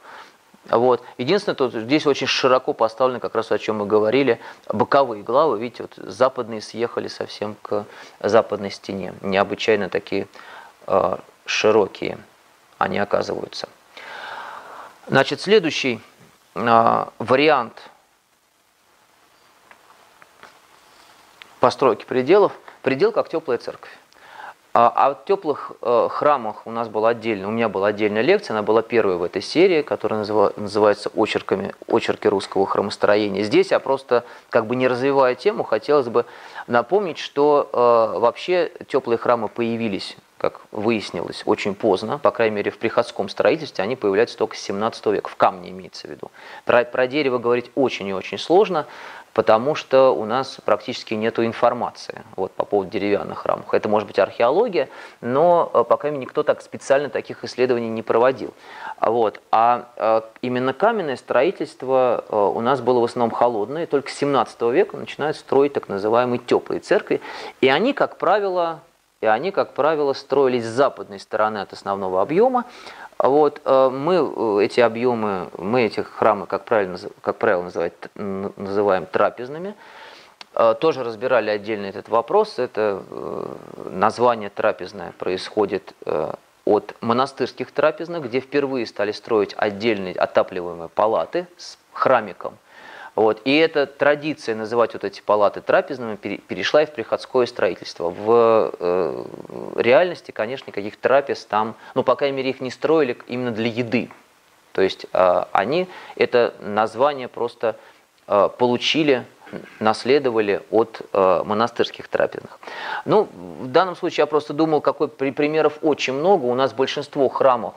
вот. Единственное, тут здесь очень широко поставлены, как раз о чем мы говорили, боковые главы. Видите, вот западные съехали совсем к западной стене. Необычайно такие э, широкие они оказываются. Значит, следующий э, вариант постройки пределов – предел как теплая церковь. А, а в теплых э, храмах у нас была отдельно, у меня была отдельная лекция, она была первая в этой серии, которая называется «Очерками, «Очерки русского храмостроения». Здесь я просто, как бы не развивая тему, хотелось бы напомнить, что э, вообще теплые храмы появились как выяснилось, очень поздно, по крайней мере в приходском строительстве, они появляются только с 17 века, в камне имеется в виду. Про, про дерево говорить очень и очень сложно, потому что у нас практически нет информации вот, по поводу деревянных храмов. Это может быть археология, но э, пока никто так специально таких исследований не проводил. Вот. А э, именно каменное строительство э, у нас было в основном холодное, только с 17 века начинают строить так называемые теплые церкви, и они, как правило, и они, как правило, строились с западной стороны от основного объема, вот э, мы э, эти объемы, мы эти храмы, как правильно, как правило, называть, называем трапезными. тоже разбирали отдельно этот вопрос. Это название трапезное происходит от монастырских трапезных, где впервые стали строить отдельные отапливаемые палаты с храмиком. Вот. И эта традиция называть вот эти палаты трапезными перешла и в приходское строительство. В э, реальности, конечно, никаких трапез там, ну, по крайней мере, их не строили именно для еды. То есть э, они это название просто э, получили наследовали от э, монастырских трапезных. Ну, в данном случае я просто думал, какой примеров очень много. У нас большинство храмов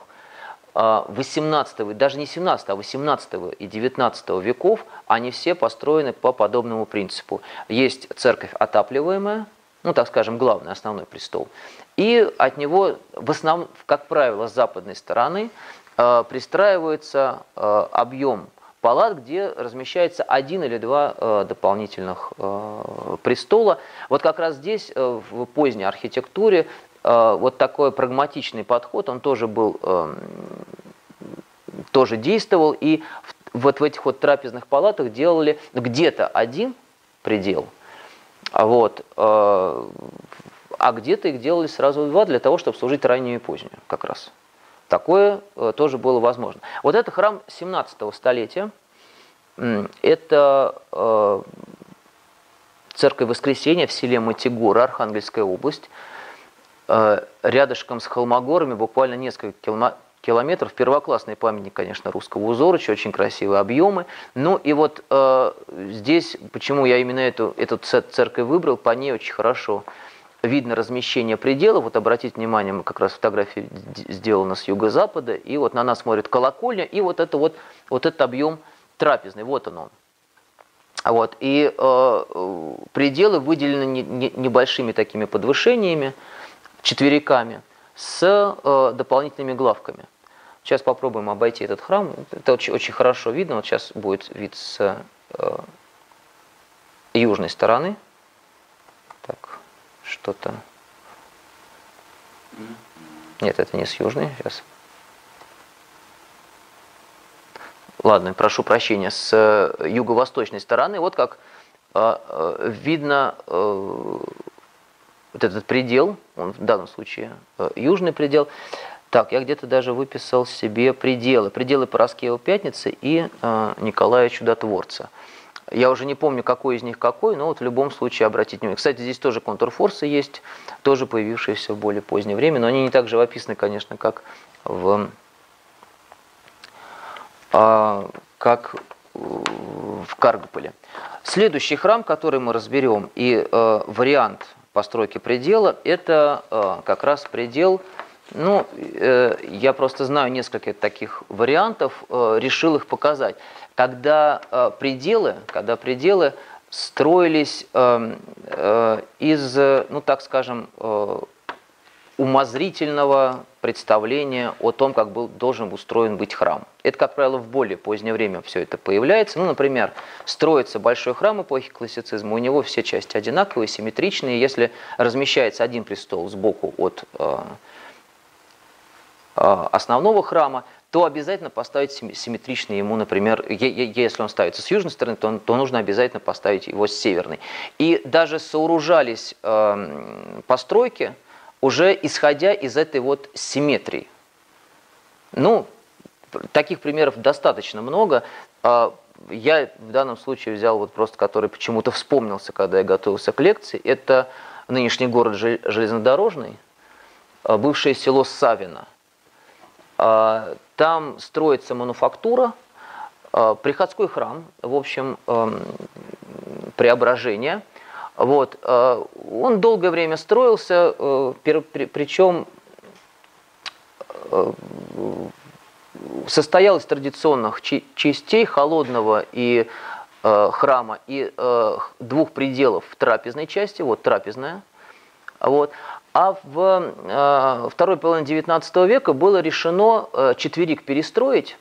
18, э, даже не 17, а 18 и 19 веков, они все построены по подобному принципу. Есть церковь отапливаемая, ну, так скажем, главный, основной престол. И от него, в основном, как правило, с западной стороны э, пристраивается э, объем палат, где размещается один или два дополнительных престола. Вот как раз здесь, в поздней архитектуре, вот такой прагматичный подход, он тоже был, э, тоже действовал, и вот в этих вот трапезных палатах делали где-то один предел, вот, э, а где-то их делали сразу два для того, чтобы служить раннюю и позднюю как раз. Такое э, тоже было возможно. Вот это храм 17 столетия. Это э, церковь Воскресения в селе Матигора, Архангельская область. Э, рядышком с Холмогорами, буквально несколько километров. Первоклассный памятник, конечно, русского узорыча, очень красивые объемы. Ну и вот э, здесь, почему я именно эту, эту церковь выбрал, по ней очень хорошо видно размещение предела. Вот обратите внимание, мы как раз фотография сделана с юго-запада, и вот на нас смотрит колокольня, и вот это вот, вот этот объем трапезный, вот он он. Вот, и э, пределы выделены не, не, небольшими такими подвышениями, четвериками, с э, дополнительными главками. Сейчас попробуем обойти этот храм. Это очень, очень хорошо видно. Вот сейчас будет вид с э, южной стороны. Так, что-то... Нет, это не с южной. Сейчас. Ладно, прошу прощения, с э, юго-восточной стороны. Вот как э, э, видно вот этот предел, он в данном случае южный предел. Так, я где-то даже выписал себе пределы. Пределы Пороскева Пятницы и Николая Чудотворца. Я уже не помню, какой из них какой, но вот в любом случае обратите внимание. Кстати, здесь тоже контурфорсы есть, тоже появившиеся в более позднее время, но они не так живописны, конечно, как в, а, как в Каргополе. Следующий храм, который мы разберем, и э, вариант постройки предела, это э, как раз предел, ну, э, я просто знаю несколько таких вариантов, э, решил их показать. Когда пределы, когда пределы строились из, ну так скажем, умозрительного представления о том, как был, должен устроен быть храм. Это, как правило, в более позднее время все это появляется. Ну, например, строится большой храм эпохи классицизма, у него все части одинаковые, симметричные. Если размещается один престол сбоку от э, э основного храма, то обязательно поставить симметричный ему, например, если он ставится с южной стороны, то, то нужно обязательно поставить его с северной. И даже сооружались э, постройки уже исходя из этой вот симметрии. Ну, таких примеров достаточно много. А, я в данном случае взял вот просто, который почему-то вспомнился, когда я готовился к лекции. Это нынешний город железнодорожный, а, бывшее село Савино. А, там строится мануфактура, приходской храм, в общем, эм, преображение. Вот. А, он долгое время строился, э, причем э, состоял из традиционных частей холодного и э, храма и двух пределов в трапезной части, вот трапезная, вот. А в э, второй половине XIX века было решено э, четверик перестроить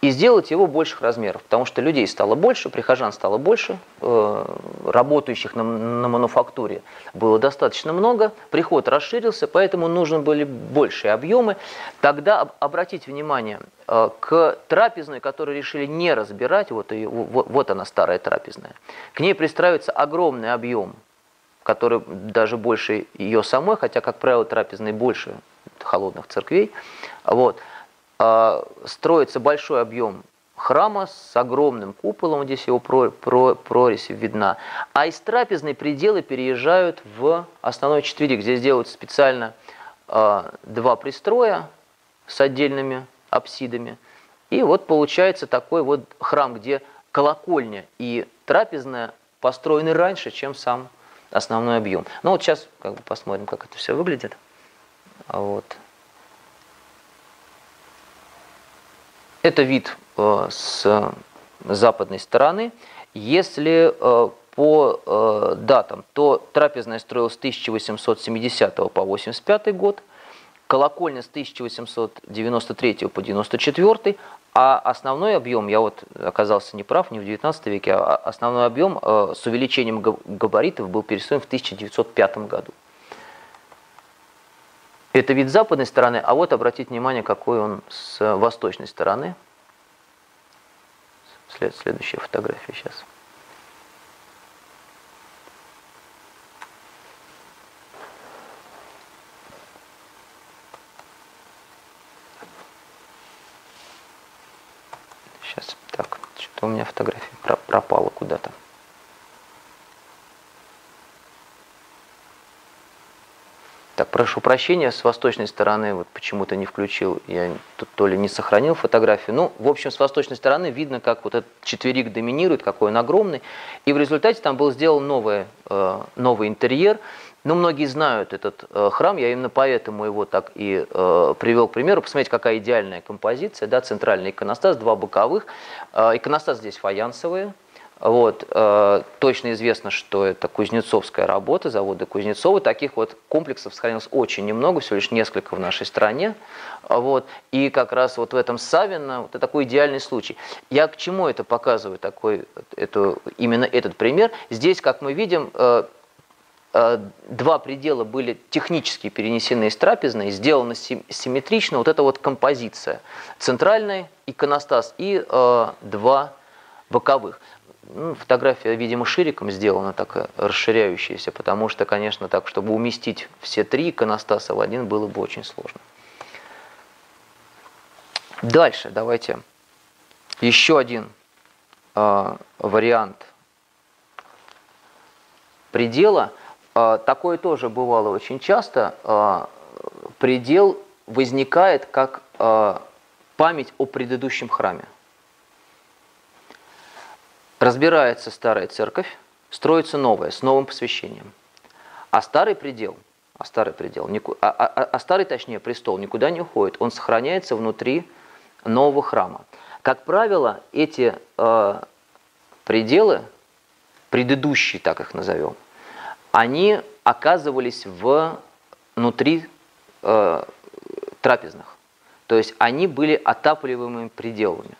и сделать его больших размеров, потому что людей стало больше, прихожан стало больше, э, работающих на, на мануфактуре было достаточно много, приход расширился, поэтому нужны были большие объемы. Тогда обратите внимание, э, к трапезной, которую решили не разбирать, вот, ее, вот, вот она старая трапезная, к ней пристраивается огромный объем, который даже больше ее самой, хотя, как правило, трапезной больше холодных церквей. Вот. А, строится большой объем храма с огромным куполом, здесь его про, про, прорезь видна, а из трапезной пределы переезжают в основной четверик. Здесь делают специально э, два пристроя с отдельными апсидами. И вот получается такой вот храм, где колокольня и трапезная построены раньше, чем сам основной объем. Ну вот сейчас как бы посмотрим, как это все выглядит. Вот. Это вид э, с западной стороны. Если э, по э, датам, то трапезная строилась с 1870 по 85 год, колокольня с 1893 по 94, а основной объем, я вот оказался неправ, не в 19 веке, а основной объем с увеличением габаритов был перестроен в 1905 году. Это вид с западной стороны, а вот обратите внимание, какой он с восточной стороны. След, следующая фотография сейчас. Сейчас, так, что-то у меня фотография пропала куда-то. Так, прошу прощения, с восточной стороны вот почему-то не включил, я тут то ли не сохранил фотографию. Ну, в общем, с восточной стороны видно, как вот этот четверик доминирует, какой он огромный. И в результате там был сделан новый, э, новый интерьер. Ну, многие знают этот э, храм, я именно поэтому его так и э, привел к примеру. Посмотрите, какая идеальная композиция, да, центральный иконостас, два боковых. Э, иконостас здесь фаянсовые, вот, э, точно известно, что это кузнецовская работа, завода Кузнецова. Таких вот комплексов сохранилось очень немного, всего лишь несколько в нашей стране. Вот, и как раз вот в этом Савино, вот это такой идеальный случай. Я к чему это показываю, такой, это, именно этот пример? Здесь, как мы видим, э, э, два предела были технически перенесены из трапезной, сделаны симметрично. Вот эта вот композиция. Центральный иконостас и э, два боковых. Ну, фотография, видимо, шириком сделана, такая расширяющаяся, потому что, конечно, так, чтобы уместить все три иконостаса в один, было бы очень сложно. Дальше давайте еще один э, вариант предела. Э, такое тоже бывало очень часто. Э, предел возникает как э, память о предыдущем храме. Разбирается старая церковь, строится новая, с новым посвящением. А старый предел, а старый предел, а, а, а, а старый, точнее, престол никуда не уходит, он сохраняется внутри нового храма. Как правило, эти э, пределы, предыдущие, так их назовем, они оказывались внутри э, трапезных. То есть они были отапливаемыми пределами.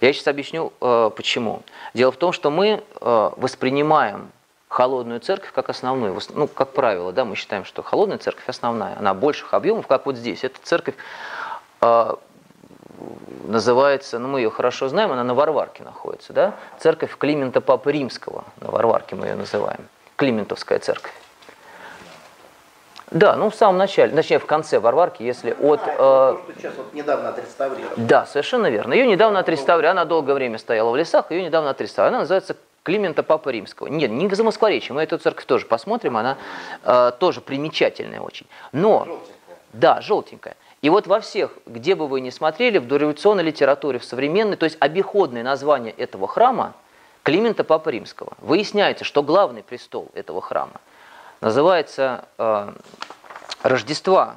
Я сейчас объясню, э, почему. Дело в том, что мы э, воспринимаем холодную церковь как основную. Ну, как правило, да, мы считаем, что холодная церковь основная. Она больших объемов, как вот здесь. Эта церковь э, называется, ну мы ее хорошо знаем, она на Варварке находится, да? Церковь Климента Папы Римского, на Варварке мы ее называем. Климентовская церковь. Да, ну в самом начале, точнее в конце Варварки, если от... А, э, сейчас вот недавно отреставрировали. Да, совершенно верно. Ее недавно отреставрировали, она долгое время стояла в лесах, ее недавно отреставрировали. Она называется Климента Папы Римского. Нет, не в Замоскворечье, мы эту церковь тоже посмотрим, она э, тоже примечательная очень. Но, желтенькая. да, желтенькая. И вот во всех, где бы вы ни смотрели, в дореволюционной литературе, в современной, то есть обиходное название этого храма Климента Папы Римского. Выясняется, что главный престол этого храма – называется э, Рождества.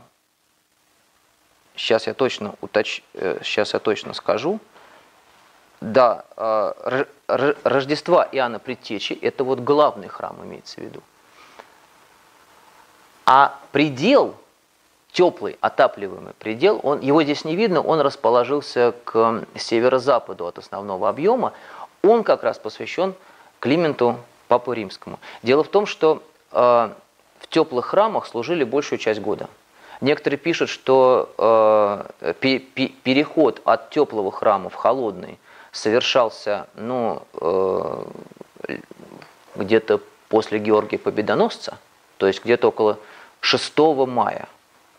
Сейчас я точно уточ... сейчас э, я точно скажу. Да, э, Рождества Иоанна Предтечи – это вот главный храм имеется в виду. А предел теплый отапливаемый предел, он, его здесь не видно, он расположился к северо-западу от основного объема, он как раз посвящен Клименту Папу Римскому. Дело в том, что в теплых храмах служили большую часть года. Некоторые пишут, что э, пе пе переход от теплого храма в холодный совершался ну, э, где-то после Георгия Победоносца, то есть где-то около 6 мая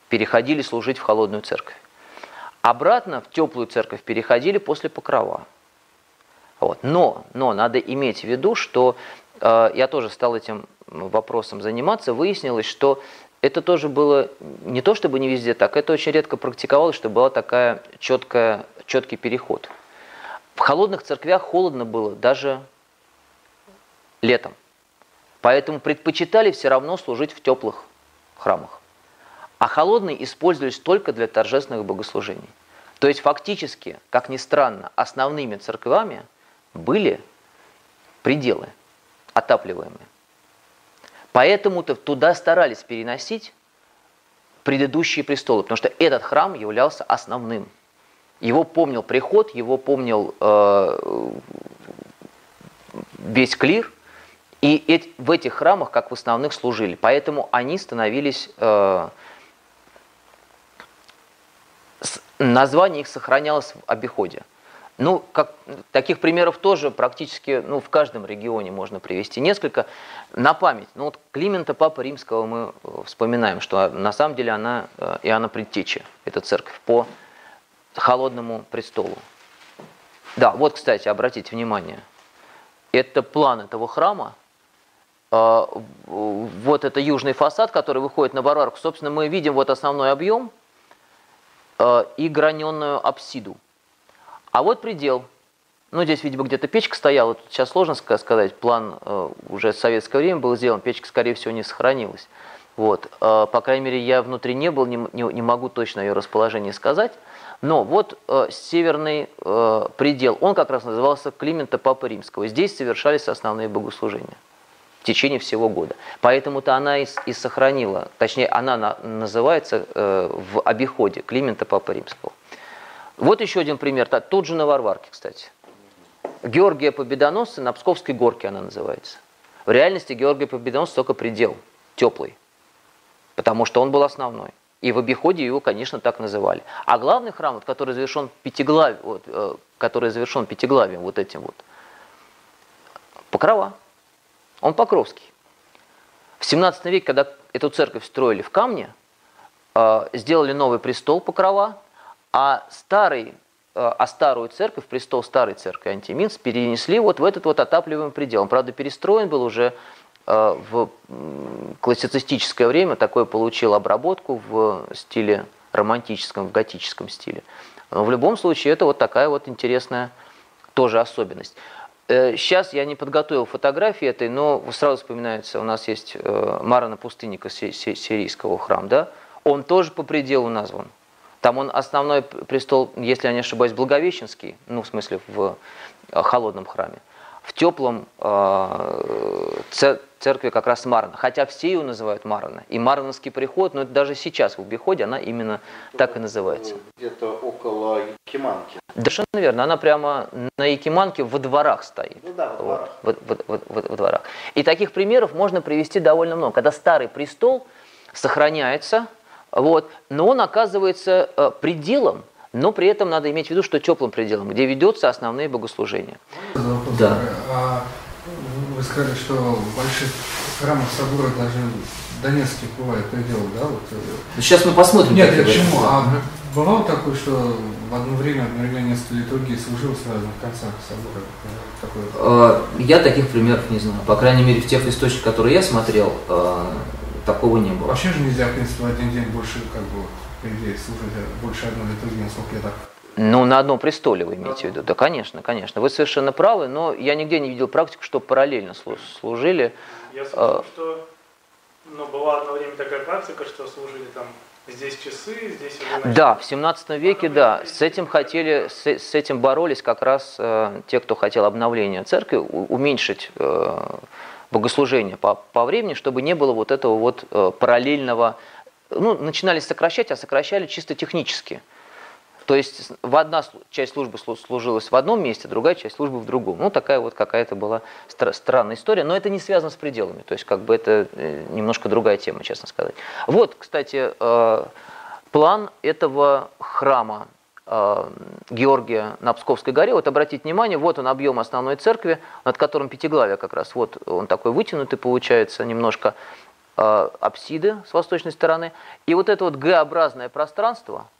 переходили служить в холодную церковь. Обратно в теплую церковь переходили после покрова. Вот. Но, но надо иметь в виду, что э, я тоже стал этим вопросом заниматься, выяснилось, что это тоже было не то чтобы не везде так, это очень редко практиковалось, что была такая четкая, четкий переход. В холодных церквях холодно было даже летом. Поэтому предпочитали все равно служить в теплых храмах. А холодные использовались только для торжественных богослужений. То есть фактически, как ни странно, основными церквами были пределы отапливаемые. Поэтому-то туда старались переносить предыдущие престолы, потому что этот храм являлся основным. Его помнил приход, его помнил э, весь клир, и эти, в этих храмах, как в основных, служили. Поэтому они становились э, название их сохранялось в обиходе. Ну, как, таких примеров тоже практически ну, в каждом регионе можно привести несколько. На память. Ну, вот Климента Папа Римского мы э, вспоминаем, что на самом деле она э, Иоанна Предтеча, эта церковь, по холодному престолу. Да, вот, кстати, обратите внимание. Это план этого храма. Э, вот это южный фасад, который выходит на Варварку. Собственно, мы видим вот основной объем – и граненую апсиду. А вот предел. Ну, здесь, видимо, где-то печка стояла. Тут сейчас сложно сказать. План э, уже в советское время был сделан. Печка, скорее всего, не сохранилась. Вот. Э, по крайней мере, я внутри не был, не, могу точно ее расположение сказать. Но вот э, северный предел, он как раз назывался Климента Папы Римского. Здесь совершались основные богослужения в течение всего года. Поэтому-то она и, сохранила, точнее, она на, называется в обиходе Климента Папы Римского. Вот еще один пример, тут же на Варварке, кстати. Георгия Победоносца на Псковской горке она называется. В реальности Георгия Победоносца только предел, теплый, потому что он был основной. И в обиходе его, конечно, так называли. А главный храм, вот, который завершен пятиглавием, вот, э, который завершен пятиглавием, вот этим вот, Покрова. Он Покровский. В 17 веке, когда эту церковь строили в камне, э, сделали новый престол Покрова, а старый э, а старую церковь, престол старой церкви Антиминс, перенесли вот в этот вот отапливаемый предел. Он, правда, перестроен был уже э, в классицистическое время, такое получил обработку в стиле романтическом, в готическом стиле. Но в любом случае это вот такая вот интересная тоже особенность. Сейчас э, я не подготовил фотографии этой, но сразу вспоминается, у нас есть Марана Пустынника сирийского храм, да? Он тоже по пределу назван. Там он основной престол, если я не ошибаюсь, Благовещенский, ну, в смысле, в э, холодном храме в теплом э, церкви как раз Марна. Хотя все ее называют Марна. И Марновский приход, но это даже сейчас в обиходе она именно так и называется. Где-то около Якиманки. Да, совершенно верно. Она прямо на Якиманке во дворах стоит. Ну да, во дворах. Вот, вот, вот, вот, во дворах. И таких примеров можно привести довольно много. Когда старый престол сохраняется, вот, но он оказывается э, пределом но при этом надо иметь в виду, что теплым пределом, где ведется основные богослужения. Да. А вы сказали, что в больших храмах собора даже Донецких бывает предел, да? Вот. Э, Сейчас мы посмотрим. Нет, почему? А бывало такое, что в одно время одновременно несколько литургий служил с разных концах собора? Такое? А, я таких примеров не знаю. По крайней мере, в тех источниках, которые я смотрел, такого не было. Вообще же нельзя, в принципе, в один день больше как бы по идее, служить больше одной литургии, насколько я так ну, на одном престоле вы имеете в виду. Да, конечно, конечно. Вы совершенно правы, но я нигде не видел практику, что параллельно служили. Я слышал, а... что ну, была одно время такая практика, что служили там здесь часы, здесь Да, в 17 веке, да. С этим хотели, с, с этим боролись как раз э, те, кто хотел обновления церкви, уменьшить э, богослужение по, по времени, чтобы не было вот этого вот э, параллельного ну, начинали сокращать, а сокращали чисто технически. То есть в одна часть службы служилась в одном месте, другая часть службы в другом. Ну, такая вот какая-то была стра- странная история, но это не связано с пределами. То есть, как бы это э, немножко другая тема, честно сказать. Вот, кстати, э, план этого храма Георгия на Псковской горе. Вот обратите внимание, вот он объем основной церкви, над которым пятиглавие как раз. Вот он такой вытянутый получается немножко апсиды с восточной стороны. И вот это вот Г-образное пространство –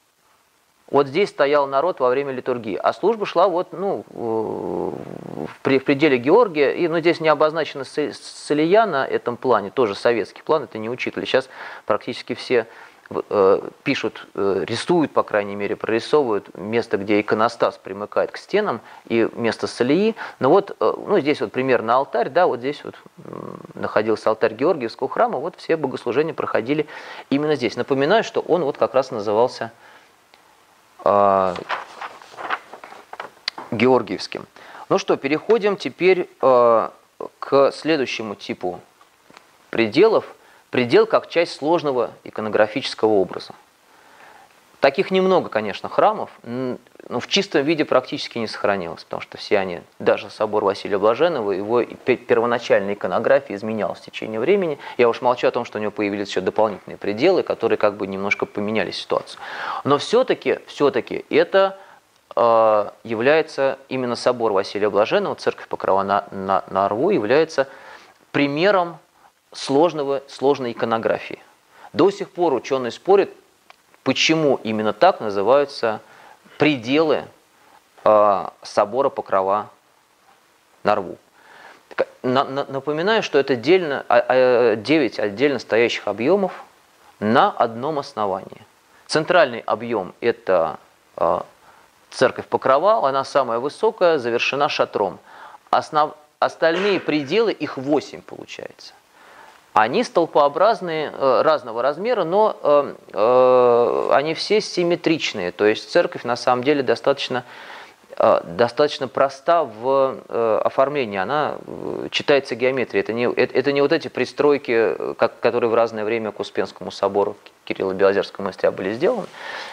вот здесь стоял народ во время литургии, а служба шла вот, ну, в пределе Георгия, и, ну, здесь не обозначено Солия на этом плане, тоже советский план, это не учитывали. Сейчас практически все э, пишут, э, рисуют, по крайней мере, прорисовывают место, где иконостас примыкает к стенам, и место Солии. Но вот, э, ну, здесь вот примерно алтарь, да, вот здесь вот находился алтарь Георгиевского храма, вот все богослужения проходили именно здесь. Напоминаю, что он вот как раз назывался э, Георгиевским. Ну что, переходим теперь э, к следующему типу пределов. Предел как часть сложного иконографического образа. Таких немного, конечно, храмов, но в чистом виде практически не сохранилось, потому что все они, даже собор Василия Блаженного, его первоначальная иконография изменялась в течение времени. Я уж молчу о том, что у него появились еще дополнительные пределы, которые как бы немножко поменяли ситуацию. Но все-таки, все-таки это э, является именно собор Василия Блаженного, церковь Покрова на, на, на Рву, является примером сложного, сложной иконографии. До сих пор ученые спорят, Почему именно так называются пределы э, собора Покрова на Рву? На, на, напоминаю, что это отдельно, 9 а, а, отдельно стоящих объемов на одном основании. Центральный объем – это э, церковь Покрова, она самая высокая, завершена шатром. Основ, остальные пределы, их 8 получается. Они столпообразные, э, разного размера, но э, э, они все симметричные. То есть церковь на самом деле достаточно достаточно проста в оформлении. Она читается геометрией. Это не, это, не вот эти пристройки, которые в разное время к Успенскому собору Кирилла Белозерского монастыря были сделаны.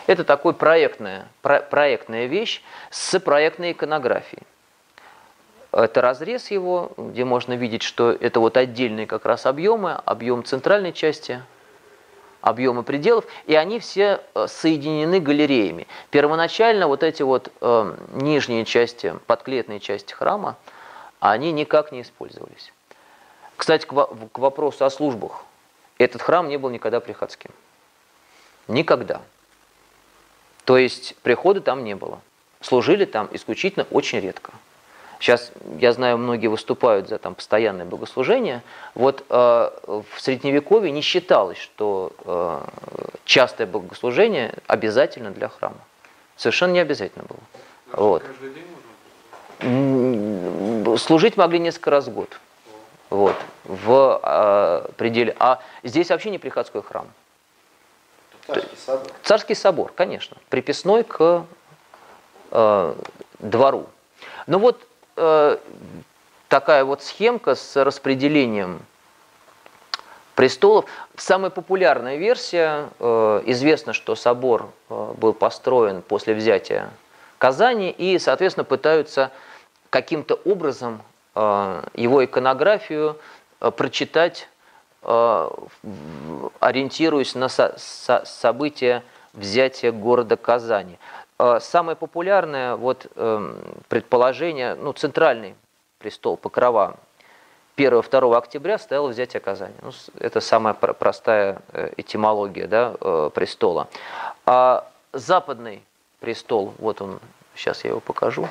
Это такой проектная, про, проектная вещь с проектной иконографией. Это разрез его, где можно видеть, что это вот отдельные как раз объемы, объем центральной части, объемы пределов, и они все э, соединены галереями. Первоначально вот эти вот э, нижние части, подклетные части храма, они никак не использовались. Кстати, к, к вопросу о службах. Этот храм не был никогда приходским. Никогда. То есть прихода там не было. Служили там исключительно очень редко. Сейчас, я знаю, многие выступают за там, постоянное богослужение. Вот э, в Средневековье не считалось, что э, частое богослужение обязательно для храма. Совершенно не обязательно было. Вот. Служить могли несколько раз в год. Вот, в э, пределе. А здесь вообще не приходской храм. Царский собор. Царский собор, конечно. Приписной к э, двору. Но вот Э, такая вот схемка с распределением престолов. Самая популярная версия, э, известно, что собор э, был построен после взятия Казани, и, соответственно, пытаются каким-то образом его иконографию прочитать, ориентируясь на события взятия города Казани. А, самое популярное вот, эм, предположение, ну, центральный престол Покрова 1-2 октября стояло взятие Казани. Ну, это самая простая э, этимология да, э, престола. А западный престол, вот он, сейчас я его покажу,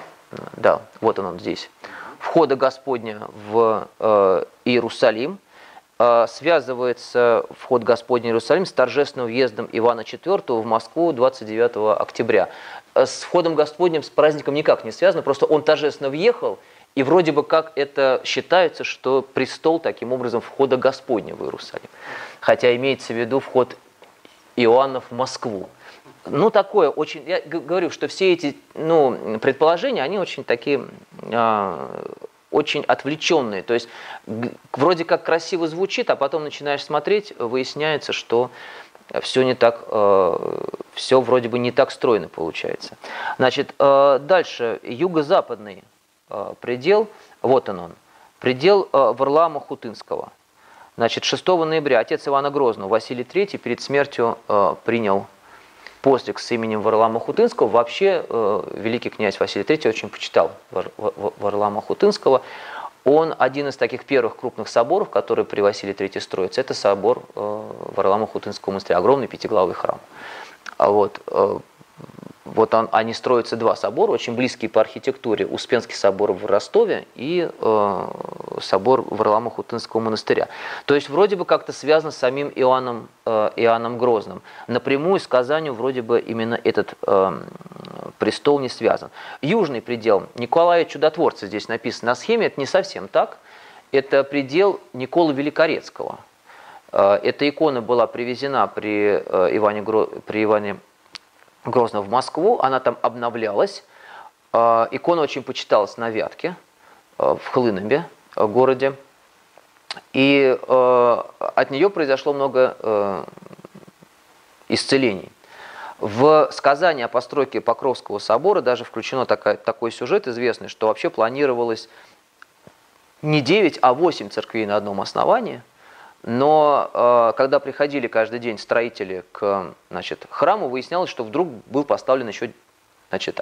да, вот он, он здесь, входа Господня в э, Иерусалим – связывается вход Господень в Иерусалим с торжественным въездом Ивана IV в Москву 29 октября. Э, с входом Господним, с праздником никак не связано, просто он торжественно въехал, и вроде бы как это считается, что престол таким образом входа Господня в Иерусалим. Хотя имеется в виду вход Иоанна в Москву. Ну, такое очень... Я говорю, что все эти ну, предположения, они очень такие а, очень отвлеченные. То есть вроде как красиво звучит, а потом начинаешь смотреть, выясняется, что все не так, э, все вроде бы не так стройно получается. Значит, э, дальше, юго-западный э, предел, вот он он, предел Варлаама Хутынского. Значит, 6 ноября отец Ивана Грозного, Василий III, перед смертью принял постриг с именем Варлаама Хутынского. Вообще, великий князь Василий III очень почитал Варлаама Хутынского. Он один из таких первых крупных соборов, которые при Василии III строятся. Это собор э, Варлама-Хутынского монастыря, огромный пятиглавый храм. А вот, э, вот он, они строятся два собора, очень близкие по архитектуре. Успенский собор в Ростове и э, собор Варлама-Хутынского монастыря. То есть вроде бы как-то связано с самим Иоанном, э, Иоанном Грозным. Напрямую с Казанью вроде бы именно этот э, престол не связан. Южный предел Николая Чудотворца здесь написано на схеме, это не совсем так. Это предел Николы Великорецкого. Э, эта икона была привезена при э, Иване, при Иване Грозно в Москву, она там обновлялась. А, икона очень почиталась на Вятке, а, в Хлынобе, а, городе. И от нее произошло много исцелений. В сказании о постройке Покровского собора даже включено такой, сюжет известный, что вообще планировалось не 9, а 8 церквей на одном основании – но э, когда приходили каждый день строители к значит, храму, выяснялось, что вдруг был поставлен еще значит,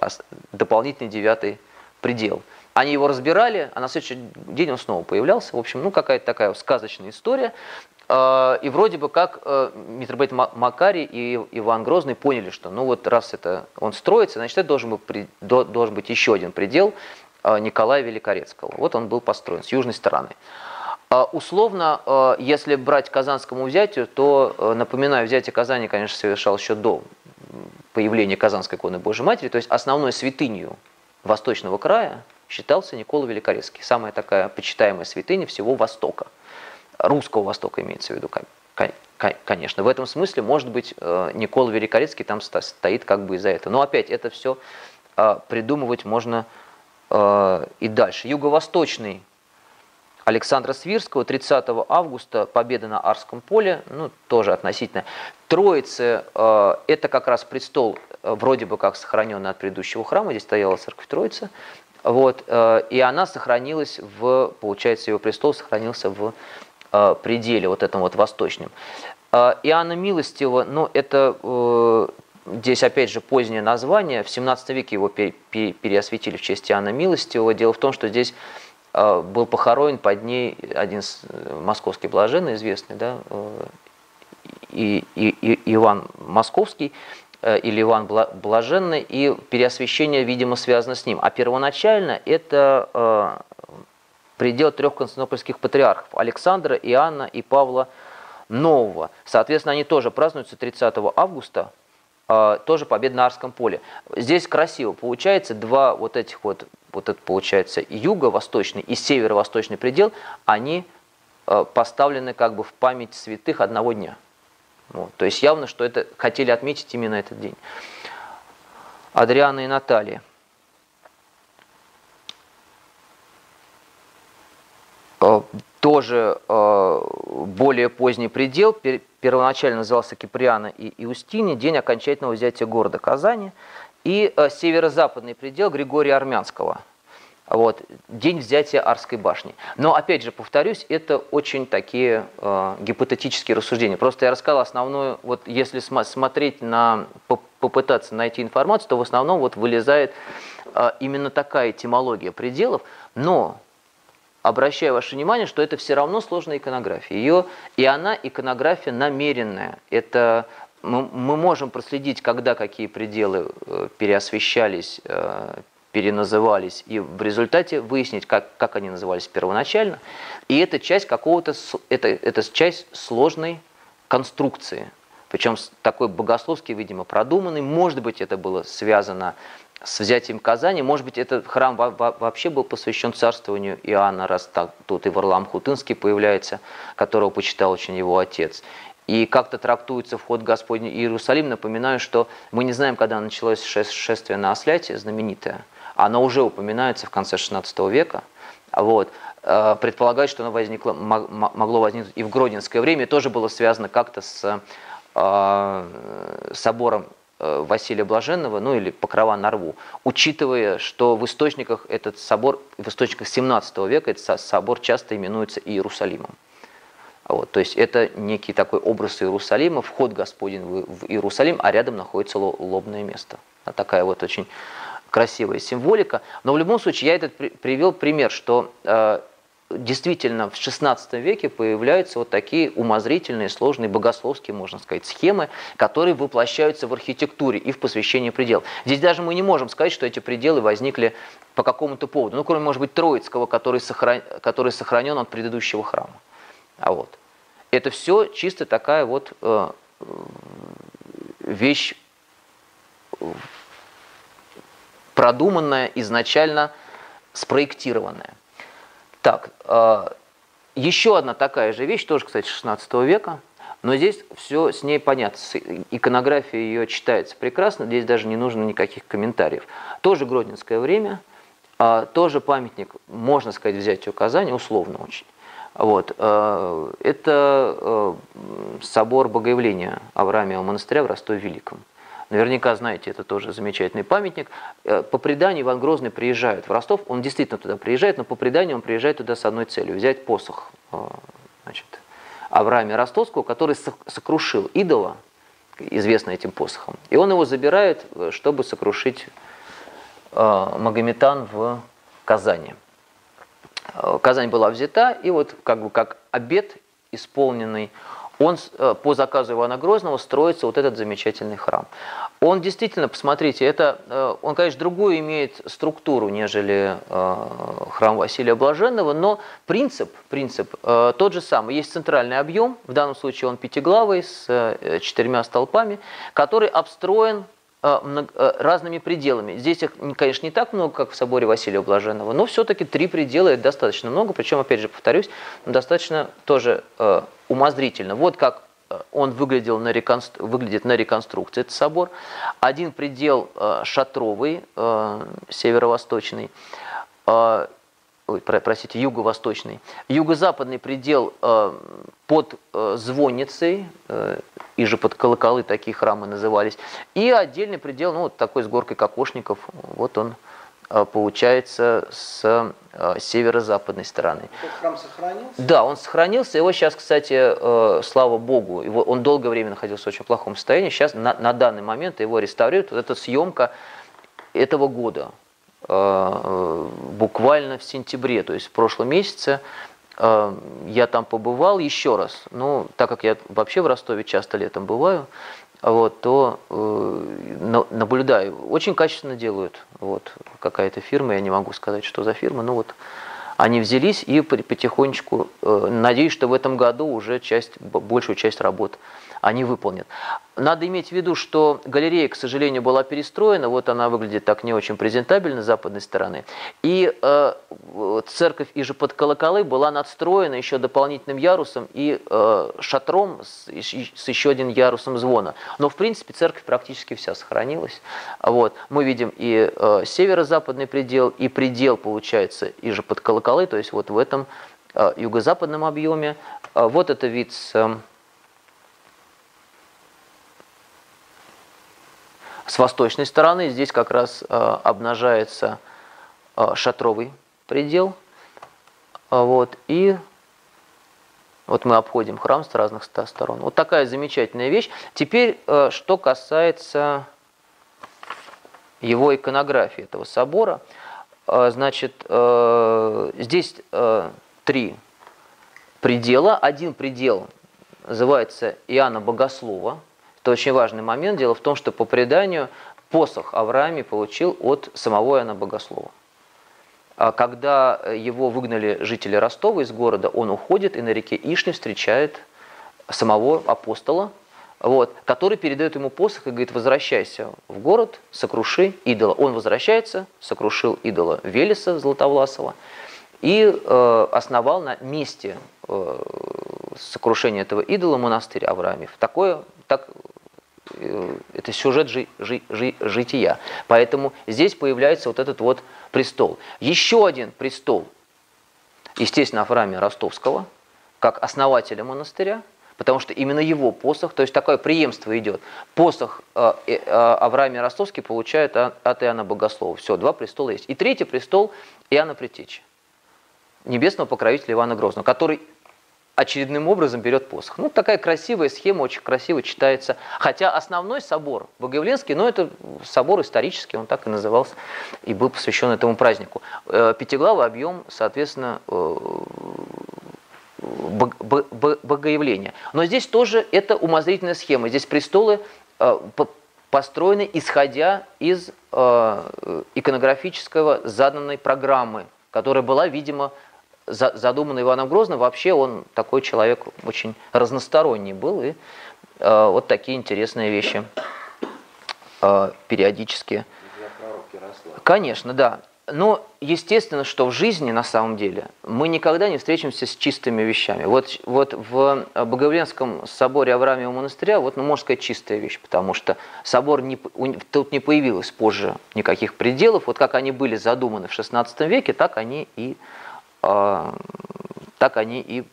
дополнительный девятый предел. Они его разбирали, а на следующий день он снова появлялся. В общем, ну какая-то такая сказочная история. Э, и вроде бы как э, митрополит Макарий и Иван Грозный поняли, что ну вот раз это он строится, значит это должен быть, должен быть еще один предел Николая Великорецкого. Вот он был построен с южной стороны. А, условно, а, если брать казанскому взятию, то, а, напоминаю, взятие Казани, конечно, совершалось еще до появления Казанской иконы Божьей Матери, то есть основной святынью Восточного края считался Никола Великорецкий, самая такая почитаемая святыня всего Востока, русского Востока имеется в виду, конечно. В этом смысле, может быть, Никола Великорецкий там стоит как бы из-за этого. Но опять, это все придумывать можно и дальше. Юго-восточный Александра Свирского 30 августа победа на Арском поле, ну тоже относительно. Троицы э, это как раз престол, э, вроде бы как сохраненный от предыдущего храма, здесь стояла церковь Троицы, вот, э, и она сохранилась в, получается, его престол сохранился в э, пределе вот этом вот восточном. Э, Иоанна Милостива, ну это э, Здесь, опять же, позднее название. В 17 веке его переосветили в честь Иоанна Милостивого. Дело в том, что здесь был похоронен под ней один э, московский блаженный, известный, да, э, и, и, и Иван Московский, э, или Иван Блаженный, и переосвящение, видимо, связано с ним. А первоначально это предел трех константинопольских патриархов – Александра, Иоанна и Павла Нового. Соответственно, они тоже празднуются 30 августа, тоже победа на Арском поле. Здесь красиво получается два вот этих вот вот это получается юго-восточный и северо-восточный предел, они э, поставлены как бы в память святых одного дня. Вот. То есть явно, что это хотели отметить именно этот день. Адриана и Наталья. Э, тоже э, более поздний предел, первоначально назывался Киприана и Иустини, день окончательного взятия города Казани – и северо-западный предел Григория Армянского. Вот, день взятия Арской башни. Но, опять же, повторюсь, это очень такие э, гипотетические рассуждения. Просто я рассказал основную, вот если см смотреть на, попытаться найти информацию, то в основном вот вылезает э, именно такая этимология пределов, но обращаю ваше внимание, что это все равно сложная иконография. Ее, и она иконография намеренная. Это мы, мы можем проследить, когда какие пределы э, переосвещались, э, переназывались, и в результате выяснить, как, как они назывались первоначально. И это часть какого-то, это, это часть сложной конструкции, причем такой богословский, видимо, продуманный. Может быть, это было связано с взятием Казани. Может быть, этот храм вообще был посвящен царствованию Иоанна, раз так, тут и Варлам Хутынский появляется, которого почитал очень его отец и как-то трактуется вход Господний Иерусалим. Напоминаю, что мы не знаем, когда началось шествие на Осляте, знаменитое. Оно уже упоминается в конце XVI века. Вот. Э, предполагают, что оно возникло, могло возникнуть и в Гродненское время, тоже было связано как-то с собором Василия Блаженного, ну или Покрова на рву, учитывая, что в источниках этот собор, в источниках 17 века этот собор часто именуется Иерусалимом. Вот, то есть это некий такой образ Иерусалима, вход Господень в, Иерусалим, а рядом находится лобное место. Такая вот очень красивая символика. Но в любом случае я этот привел пример, что э, действительно в XVI веке появляются вот такие умозрительные, сложные, богословские, можно сказать, схемы, которые воплощаются в архитектуре и в посвящении предел. Здесь даже мы не можем сказать, что эти пределы возникли по какому-то поводу. Ну, кроме, может быть, Троицкого, который, сохран... который сохранен от предыдущего храма. А вот. Это все чисто такая вот э, вещь продуманная, изначально спроектированная. Так, э, еще одна такая же вещь, тоже, кстати, 16 века, но здесь все с ней понятно. Иконография ее читается прекрасно, здесь даже не нужно никаких комментариев. Тоже Гродненское время, э, тоже памятник, можно сказать, взять указание, условно очень. Вот. Э, это собор Богоявления Авраамиева монастыря в Ростове-Великом. Наверняка знаете, это тоже замечательный памятник. Э, по преданию Иван Грозный приезжает в Ростов, он действительно туда приезжает, но по преданию он приезжает туда с одной целью – взять посох значит, Авраама Ростовского, который сокрушил идола, известно этим посохом. И он его забирает, чтобы сокрушить Магометан в Казани. Э, Казань была взята, и вот как бы как обед исполненный, он э, по заказу Ивана Грозного строится вот этот замечательный храм. Он действительно, посмотрите, это, э, он, конечно, другую имеет структуру, нежели храм Василия Блаженного, но принцип, принцип тот же самый. Есть центральный объем, в данном случае он пятиглавый, с четырьмя столпами, который обстроен Э, э, разными пределами. Здесь их, конечно, не так много, как в соборе Василия Блаженного, но все-таки три предела это достаточно много, причем, опять же, повторюсь, достаточно тоже э, умозрительно. Вот как он выглядел на реконстru... выглядит на реконструкции, этот собор. Один предел шатровый, северо-восточный, ой, простите, юго-восточный. Юго-западный предел э, под э, звонницей, э, и же под колоколы такие храмы назывались. И отдельный предел, ну, вот такой с горкой кокошников, вот он э, получается с э, северо-западной стороны. Этот храм сохранился? Да, он сохранился. Его сейчас, кстати, э, слава богу, его, он долгое время находился в очень плохом состоянии. Сейчас на, на данный момент его реставрируют. Вот эта съемка этого года, буквально в сентябре, то есть в прошлом месяце, Эм, я там побывал еще раз. Ну, так как я вообще в Ростове часто летом бываю, вот, то э, наблюдаю. Очень качественно делают. Вот, какая-то фирма, я не могу сказать, что за фирма, но вот они взялись и потихонечку, э, надеюсь, что в этом году уже часть, большую часть работ они выполнят. Надо иметь в виду, что галерея, к сожалению, была перестроена, вот она выглядит так не очень презентабельно с западной стороны. И э, церковь же под колоколы была надстроена еще дополнительным ярусом и э, шатром с, с еще одним ярусом звона. Но, в принципе, церковь практически вся сохранилась. Вот. Мы видим и э, северо-западный предел, и предел, получается, и же под колоколы, то есть вот в этом э, юго-западном объеме. Э, вот это вид с... Э, С восточной стороны здесь как раз обнажается шатровый предел. Вот, и вот мы обходим храм с разных сторон. Вот такая замечательная вещь. Теперь, что касается его иконографии, этого собора. Значит, здесь три предела. Один предел называется Иоанна Богослова, это очень важный момент. Дело в том, что по преданию посох Аврааме получил от самого Иоанна Богослова. А когда его выгнали жители Ростова из города, он уходит и на реке Ишне встречает самого апостола, вот, который передает ему посох и говорит, возвращайся в город, сокруши идола. Он возвращается, сокрушил идола Велеса Златовласова и э, основал на месте э, сокрушения этого идола монастырь Авраамев. Такое, так Э, это сюжет жи, жи, жи, жития. Поэтому здесь появляется вот этот вот престол. Еще один престол, естественно, храме Ростовского, как основателя монастыря, потому что именно его посох, то есть такое преемство идет. Посох э, э, Авраам Ростовский получает от Иоанна Богослова. Все, два престола есть. И третий престол Иоанна Притечи, небесного покровителя Ивана Грозного, который очередным образом берет посох. Ну, такая красивая схема, очень красиво читается. Хотя основной собор Богоявленский, ну, это собор исторический, он так и назывался, и был посвящен этому празднику. Э, пятиглавый объем, соответственно, э, богоявления. Но здесь тоже это умозрительная схема. Здесь престолы э, построены исходя из иконографического заданной программы, которая была, видимо, задуманный Иваном Грозным, вообще он такой человек очень разносторонний был, и э, вот такие интересные вещи э, периодически. Конечно, да. Но естественно, что в жизни на самом деле мы никогда не встретимся с чистыми вещами. Вот, вот в Боговленском соборе Авраамиева монастыря, вот, ну, можно сказать, чистая вещь, потому что собор не, тут не появилось позже никаких пределов. Вот как они были задуманы в XVI веке, так они и а, так они и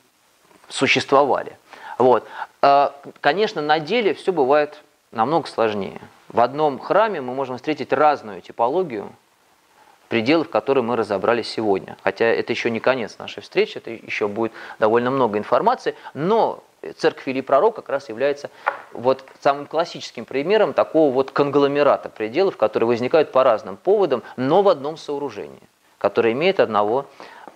существовали. Вот. А, конечно, на деле все бывает намного сложнее. В одном храме мы можем встретить разную типологию пределов, которые мы разобрали сегодня. Хотя это еще не конец нашей встречи, это еще будет довольно много информации, но церковь или пророк как раз является вот самым классическим примером такого вот конгломерата пределов, которые возникают по разным поводам, но в одном сооружении, которое имеет одного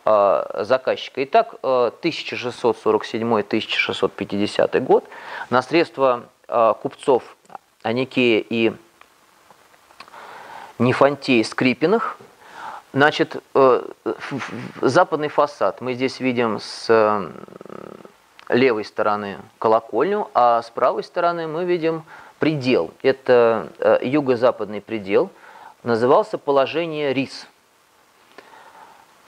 Э, заказчика. Итак, 1647-1650 э, год на средства купцов Аникея и Нефантея Скрипиных, значит, западный фасад мы здесь видим с левой стороны колокольню, а с правой стороны мы видим предел. Это юго-западный предел, назывался положение рис –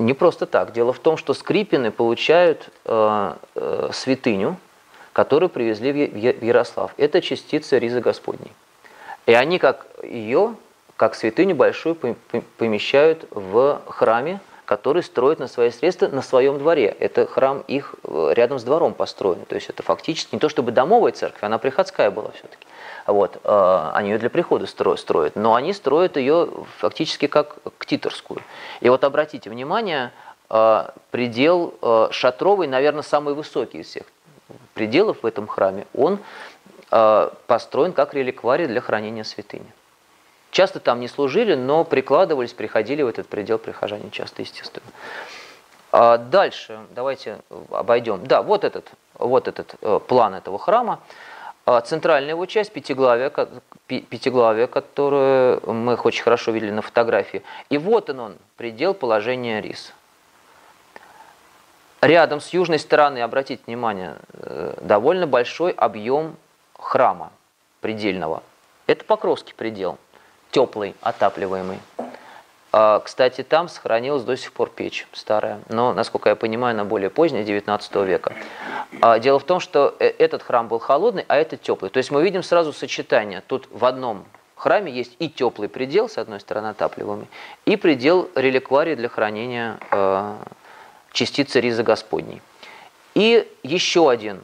не просто так. Дело в том, что Скрипины получают э, э, святыню, которую привезли в Ярослав. Это частица Ризы Господней. И они как ее, как святыню большую, помещают в храме, который строят на свои средства на своем дворе. Это храм их э, рядом с двором построен. То есть это фактически не то чтобы домовая церковь, она приходская была все-таки. Вот, э, они ее для прихода строят, но они строят ее фактически как ктиторскую. И вот обратите внимание, э, предел шатровый, наверное, самый высокий из всех пределов в этом храме, он построен как реликварий для хранения святыни. Часто там не служили, но прикладывались, приходили в этот предел прихожане часто, естественно. А дальше давайте обойдем. Да, вот этот, вот этот план этого храма. А центральная его часть, пятиглавие, пятиглавие, которое мы очень хорошо видели на фотографии. И вот он, он предел положения рис. Рядом с южной стороны, обратите внимание, э, довольно большой объем храма предельного. Это Покровский предел, теплый, отапливаемый. А, кстати, там сохранилась до сих пор печь старая, но, насколько я понимаю, она более поздняя, 19 века. А, дело в том, что э, этот храм был холодный, а этот теплый. То есть мы видим сразу сочетание. Тут в одном храме есть и теплый предел, с одной стороны отапливаемый, и предел реликварии для хранения э, частицы ризы Господней. И еще один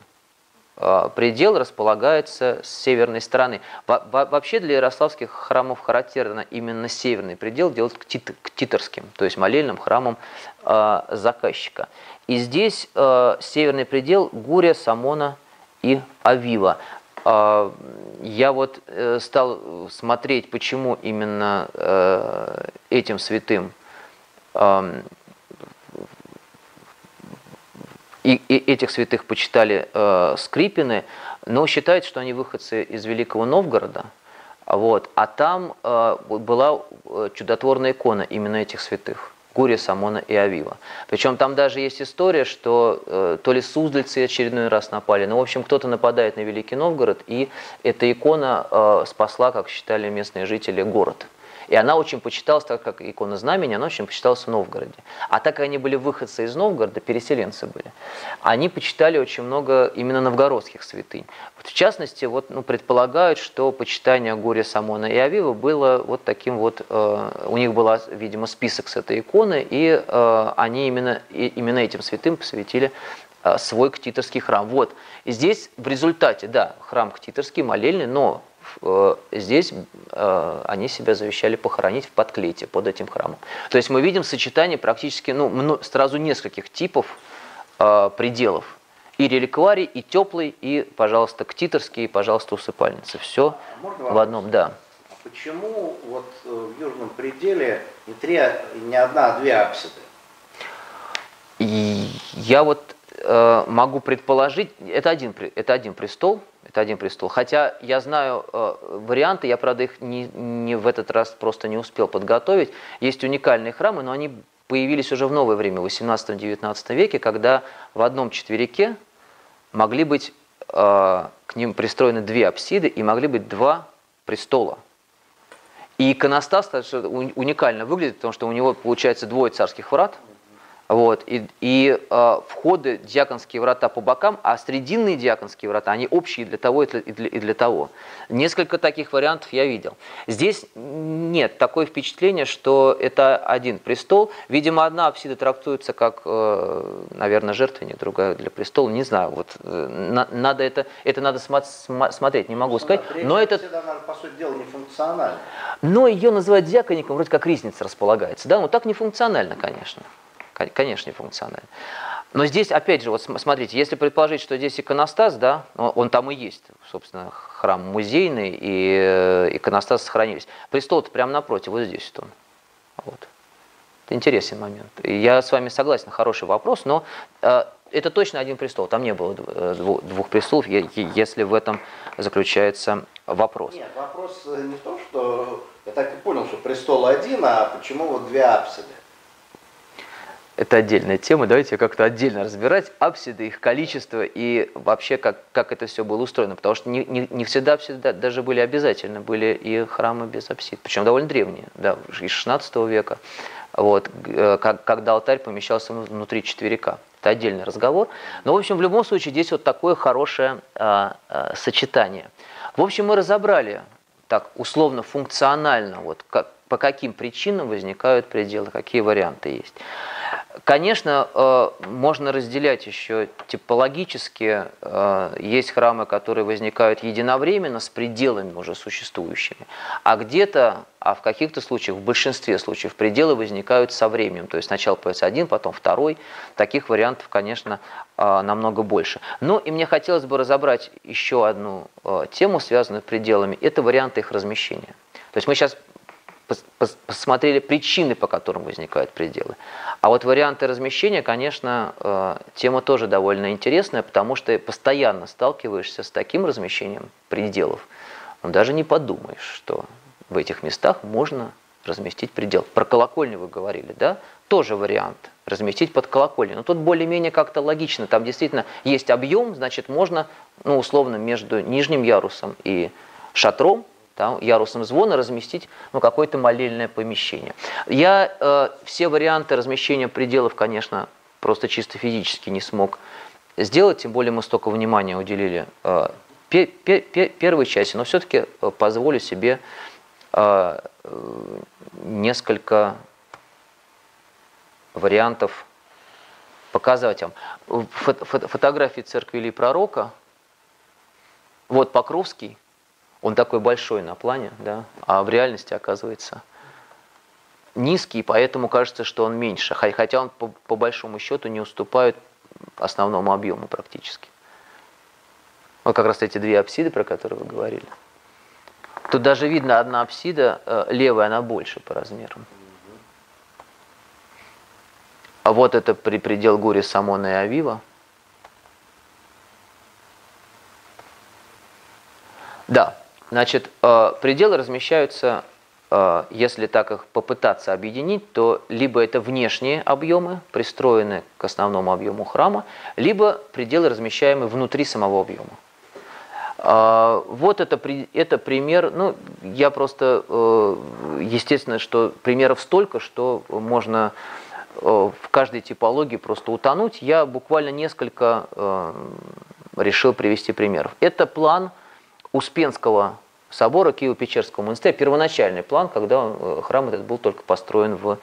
предел располагается с северной стороны. Вообще для ярославских храмов характерно именно северный предел делать ктиторским, то есть молельным храмом э, заказчика. И здесь э, северный предел Гурия, Самона и Авива. Я вот стал смотреть, почему именно этим святым эм, и, и этих святых почитали э, Скрипины, но считается, что они выходцы из Великого Новгорода, вот, а там э, была э, чудотворная икона именно этих святых. Гурия, Самона и Авива. Причем там даже есть история, что э, то ли суздальцы очередной раз напали, но, в общем, кто-то нападает на Великий Новгород, и эта икона э, спасла, как считали местные жители, город. И она очень почиталась, так как икона знамени, она очень почиталась в Новгороде. А так как они были выходцы из Новгорода, переселенцы были, они почитали очень много именно новгородских святынь. Вот в частности, вот, ну, предполагают, что почитание Горя Самона и Авива было вот таким вот, э, у них был, видимо, список с этой иконы, и э, они именно, и, именно этим святым посвятили свой ктиторский храм. Вот. И здесь в результате, да, храм ктиторский, молельный, но здесь они себя завещали похоронить в подклете под этим храмом. То есть мы видим сочетание практически ну, сразу нескольких типов пределов. И реликварий, и теплый, и, пожалуйста, ктиторский, и, пожалуйста, усыпальница. Все а в одном, да. А почему вот э, в южном пределе не, три, не одна, а две апсиды? И я вот э, могу предположить, это один, это один престол, это один престол. Хотя я знаю э, варианты, я, правда, их не, не в этот раз просто не успел подготовить. Есть уникальные храмы, но они появились уже в новое время, в 18-19 веке, когда в одном четверике могли быть э, к ним пристроены две апсиды и могли быть два престола. И иконостас уникально выглядит, потому что у него получается двое царских врат – вот, и и э, входы, диаконские врата по бокам, а срединные диаконские врата, они общие для того и для, и, для, и для того. Несколько таких вариантов я видел. Здесь нет такое впечатление, что это один престол. Видимо, одна апсида трактуется как, э, наверное, жертвенник, другая для престола. Не знаю, вот э, на, надо это, это надо смо- смотреть, не могу ну, сказать. Но это, по сути дела, не функционально. Но ее называют диакоником, вроде как ризница располагается. Да, но так не функционально, конечно конечно, функционально. Но здесь, опять же, вот смотрите, если предположить, что здесь иконостас, да, он там и есть, собственно, храм музейный, и э, иконостас сохранились. Престол-то прямо напротив, вот здесь он. Вот. Это интересный момент. Я с вами согласен, хороший вопрос, но э, это точно один престол, там не было э, двух престолов, если в этом заключается вопрос. Нет, вопрос не в том, что я так и понял, что престол один, а почему вот две апсиды? Это отдельная тема, давайте как-то отдельно разбирать апсиды, их количество и вообще как, как это все было устроено, потому что не, не, не всегда апсиды даже были обязательны, были и храмы без апсид, причем довольно древние, да, из 16 века, вот, э, как, когда алтарь помещался внутри четверика. Это отдельный разговор. Но, в общем, в любом случае здесь вот такое хорошее а, а, сочетание. В общем, мы разобрали так условно функционально, вот как, по каким причинам возникают пределы, какие варианты есть. Конечно, э, можно разделять еще типологически. Э, есть храмы, которые возникают единовременно с пределами уже существующими, а где-то, а в каких-то случаях, в большинстве случаев, пределы возникают со временем. То есть сначала появится один, потом второй. Таких вариантов, конечно, э, намного больше. Ну и мне хотелось бы разобрать еще одну тему, связанную с пределами. Это варианты их размещения. То есть мы сейчас посмотрели причины, по которым возникают пределы. А вот варианты размещения, конечно, э, тема тоже довольно интересная, потому что постоянно сталкиваешься с таким размещением пределов, но даже не подумаешь, что в этих местах можно разместить предел. Про колокольню вы говорили, да? Тоже вариант. Разместить под колокольню. Но тут более-менее как-то логично. Там действительно есть объем, значит, можно, ну, условно, между нижним ярусом и шатром там, ярусом звона разместить ну, какое-то молельное помещение. Я э, все варианты размещения пределов, конечно, просто чисто физически не смог сделать, тем более мы столько внимания уделили э, пе пе пе первой части, но все-таки э, позволю себе э, несколько вариантов показать вам. Фото фотографии церкви или пророка, вот Покровский, он такой большой на плане, да, а в реальности оказывается низкий, поэтому кажется, что он меньше, хотя он по, по большому счету не уступает основному объему практически. Вот как раз эти две апсиды, про которые вы говорили. Тут даже видно одна апсида, э, левая, она больше по размерам. А вот это при предел Гури Самона и Авива. Да, Значит, э, пределы размещаются, э, если так их попытаться объединить, то либо это внешние объемы, пристроенные к основному объему храма, либо пределы размещаемые внутри самого объема. Э, вот это, это пример, ну, я просто, естественно, что примеров столько, что можно в каждой типологии просто утонуть. Я буквально несколько решил привести примеров. Это план Успенского собора Киево-Печерского монастыря, первоначальный план, когда э, храм этот был только построен в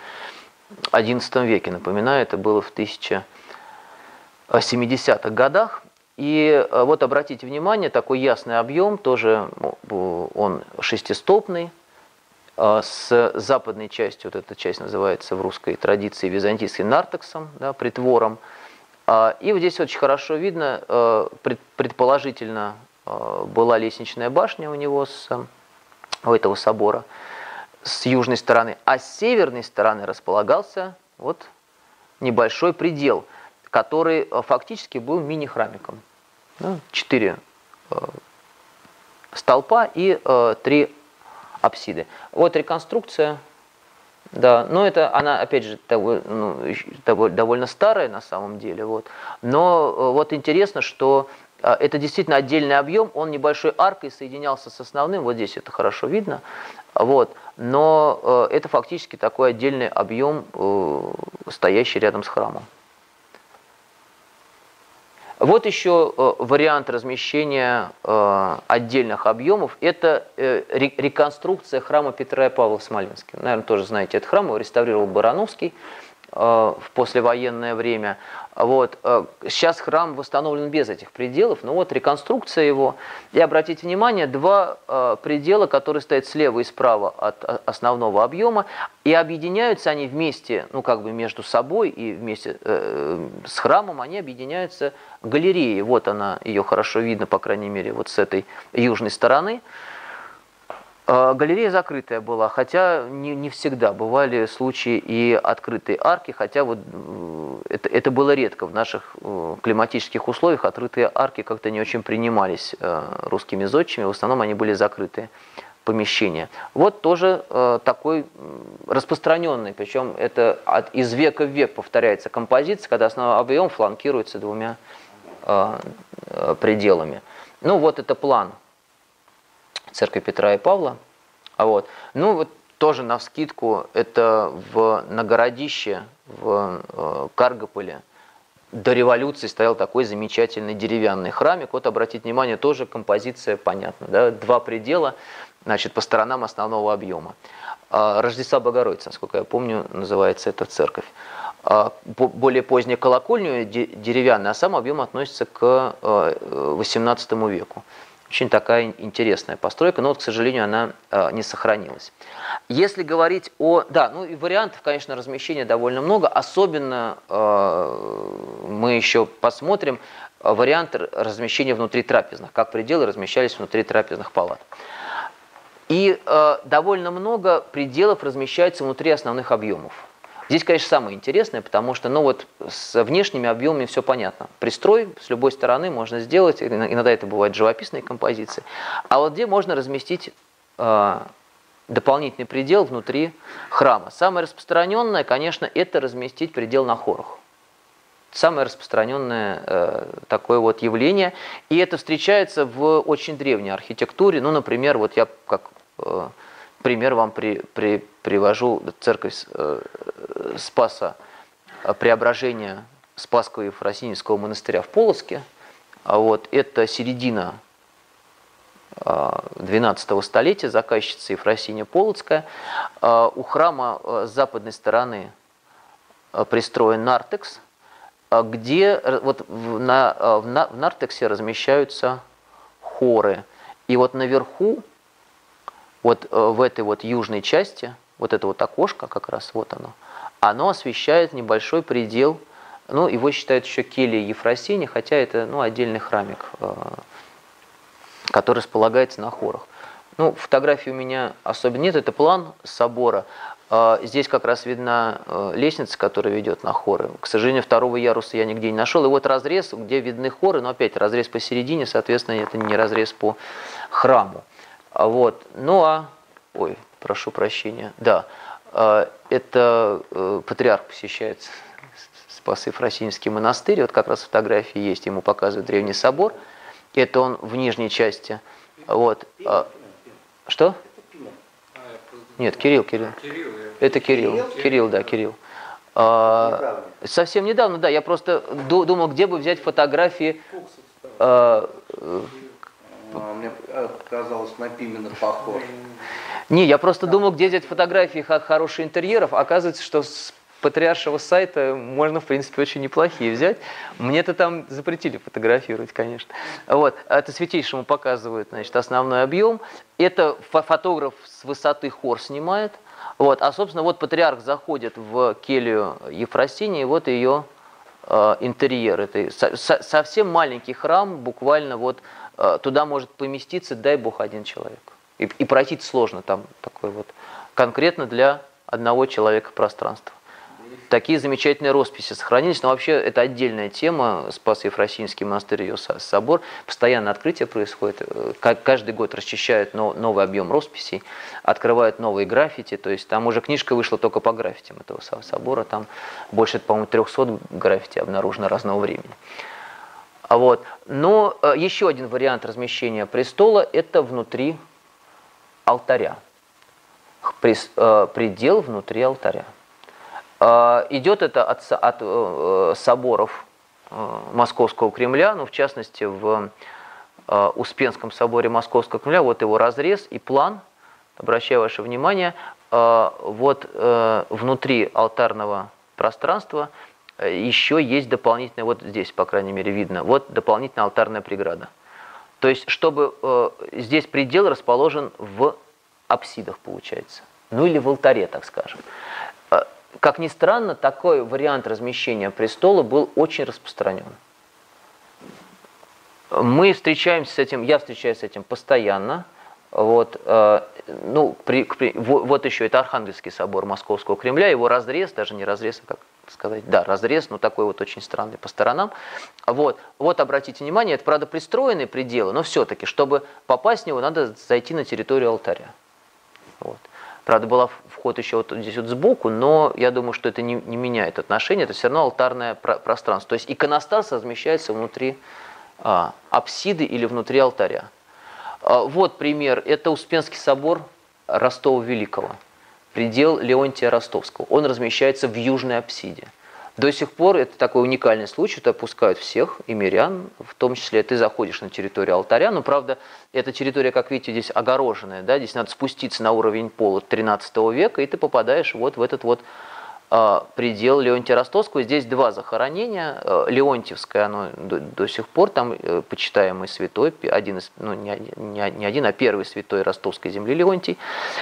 XI веке. Напоминаю, это было в 1000 70-х годах. И вот обратите внимание, такой ясный объем, тоже он шестистопный, с западной частью, вот эта часть называется в русской традиции византийским нартексом, да, притвором. И вот здесь очень хорошо видно, предположительно была лестничная башня у него, с, у этого собора с южной стороны, а с северной стороны располагался вот небольшой предел, который э, фактически был мини-храмиком. Ну, четыре э, столпа и э, три апсиды. Вот реконструкция, да, но это она, опять же, ну, довольно старая на самом деле, вот. Но вот интересно, что это действительно отдельный объем, он небольшой аркой соединялся с основным, вот здесь это хорошо видно, вот. Но э, это фактически такой отдельный объем, э, стоящий рядом с храмом. Вот еще э, вариант размещения отдельных объемов. Это реконструкция храма Петра и Павла в Смоленске. Наверное, тоже знаете, этот храм его реставрировал Барановский в послевоенное время. Вот. Э, сейчас храм восстановлен без этих пределов, но вот реконструкция его. И обратите внимание, два э, предела, которые стоят слева и справа от э, основного объема, и объединяются они вместе, ну как бы между собой и вместе с храмом, они объединяются галереей. Вот она, ее хорошо видно, по крайней мере, вот с этой южной стороны. А, галерея закрытая была, хотя не, не всегда. Бывали случаи и открытые арки, хотя вот это, это было редко. В наших э, климатических условиях открытые арки как-то не очень принимались э, русскими зодчими, в основном они были закрытые помещения. Вот тоже э, такой распространенный, причем это от, из века в век повторяется композиция, когда основной объем фланкируется двумя пределами. Ну вот это план церкви Петра и Павла. А вот. Ну вот тоже на вскидку, это в Нагородище, в э, Каргополе, до революции стоял такой замечательный деревянный храмик. Вот обратите внимание, тоже композиция понятна. Да? Два предела значит, по сторонам основного объема. А, Рождества Богородицы, насколько я помню, называется эта церковь. А, более поздняя колокольня деревянная, а сам объем относится к XVIII э, веку. Очень такая интересная постройка, но вот, к сожалению, она э, не сохранилась. Если говорить о... Да, ну и вариантов, конечно, размещения довольно много. Особенно э, мы еще посмотрим вариант размещения внутри трапезных, как пределы размещались внутри трапезных палат. И э, довольно много пределов размещается внутри основных объемов. Здесь, конечно, самое интересное, потому что, ну вот, с внешними объемами все понятно. Пристрой с любой стороны можно сделать, иногда это бывают живописные композиции. А вот где можно разместить э, дополнительный предел внутри храма? Самое распространенное, конечно, это разместить предел на хорах. Самое распространенное э, такое вот явление. И это встречается в очень древней архитектуре. Ну, например, вот я как э, пример вам при, при, привожу церковь э, Спаса э, Преображения Спасского и Ефросиньевского монастыря в Полоцке. А вот, это середина 12 э, столетия, заказчица Ефросиния Полоцкая. У храма с западной стороны пристроен нартекс, где вот на, в нартексе размещаются хоры. И вот наверху вот э, в этой вот южной части, вот это вот окошко как раз, вот оно, оно освещает небольшой предел, ну, его считают еще кельей Ефросини, хотя это, ну, отдельный храмик, э, который располагается на хорах. Ну, фотографии у меня особо нет, это план собора. Э, здесь как раз видна лестница, которая ведет на хоры. К сожалению, второго яруса я нигде не нашел. И вот разрез, где видны хоры, но опять разрез посередине, соответственно, это не разрез по храму. А вот. Ну а, ой, прошу прощения, да, а, это э, патриарх посещает Спасыв Российский монастырь, вот как раз фотографии есть, ему показывают древний собор, это он в нижней части, вот. А, что? Нет, Кирилл, Кирилл. Это Кирилл, Кирилл, да, Кирилл. А, совсем недавно, да, я просто думал, где бы взять фотографии а, а, мне казалось на Пимена похож. Не, я просто думал, где взять фотографии хороших интерьеров. Оказывается, что патриаршего сайта можно, в принципе, очень неплохие взять. Мне-то там запретили фотографировать, конечно. Вот. Это святейшему показывают, значит, основной объем. Это фотограф с высоты хор снимает. Вот. А, собственно, вот патриарх заходит в келью Ефросинии, вот ее э, интерьер. Это со совсем маленький храм, буквально вот туда может поместиться, дай бог, один человек. И, и пройти сложно там такой вот конкретно для одного человека пространства. Такие замечательные росписи сохранились, но вообще это отдельная тема. Спас Ефросинский монастырь, ее собор. Постоянно открытие происходит. Каждый год расчищают новый объем росписей, открывают новые граффити. То есть там уже книжка вышла только по граффитям этого собора. Там больше, по-моему, 300 граффити обнаружено разного времени. А вот. Но э, еще один вариант размещения престола – это внутри алтаря. Э, предел внутри алтаря. Э, идет это от, от э, соборов Московского Кремля, ну, в частности, в Успенском соборе Московского Кремля, вот его разрез и план, обращаю ваше внимание, вот внутри алтарного пространства еще есть дополнительная, вот здесь, по крайней мере, видно, вот дополнительная алтарная преграда. То есть, чтобы здесь предел расположен в апсидах, получается. Ну или в алтаре, так скажем. А, как ни странно, такой вариант размещения престола был очень распространен. Мы встречаемся с этим, я встречаюсь с этим постоянно. Вот, э, ну, при, при, вот еще это Архангельский собор Московского Кремля, его разрез, даже не разрез, а как сказать, да, разрез, но такой вот очень странный по сторонам. Вот, вот обратите внимание, это, правда, пристроенные пределы, но все-таки, чтобы попасть в него, надо зайти на территорию алтаря. Вот. Правда, была вход еще вот здесь вот сбоку, но я думаю, что это не, не меняет отношения, это все равно алтарное про пространство. То есть иконостас размещается внутри а, апсиды или внутри алтаря. А, вот пример, это Успенский собор Ростова Великого, предел Леонтия Ростовского. Он размещается в южной апсиде. До сих пор это такой уникальный случай, туда пускают всех, и мирян, в том числе ты заходишь на территорию алтаря, но правда эта территория, как видите, здесь огороженная, да, здесь надо спуститься на уровень пола 13 века, и ты попадаешь вот в этот вот предел Леонтия Ростовского. Здесь два захоронения. А, Леонтьевское, оно до, до сих пор там э, почитаемый святой, один из, ну, не, не, не один, а первый святой Ростовской земли Леонтий.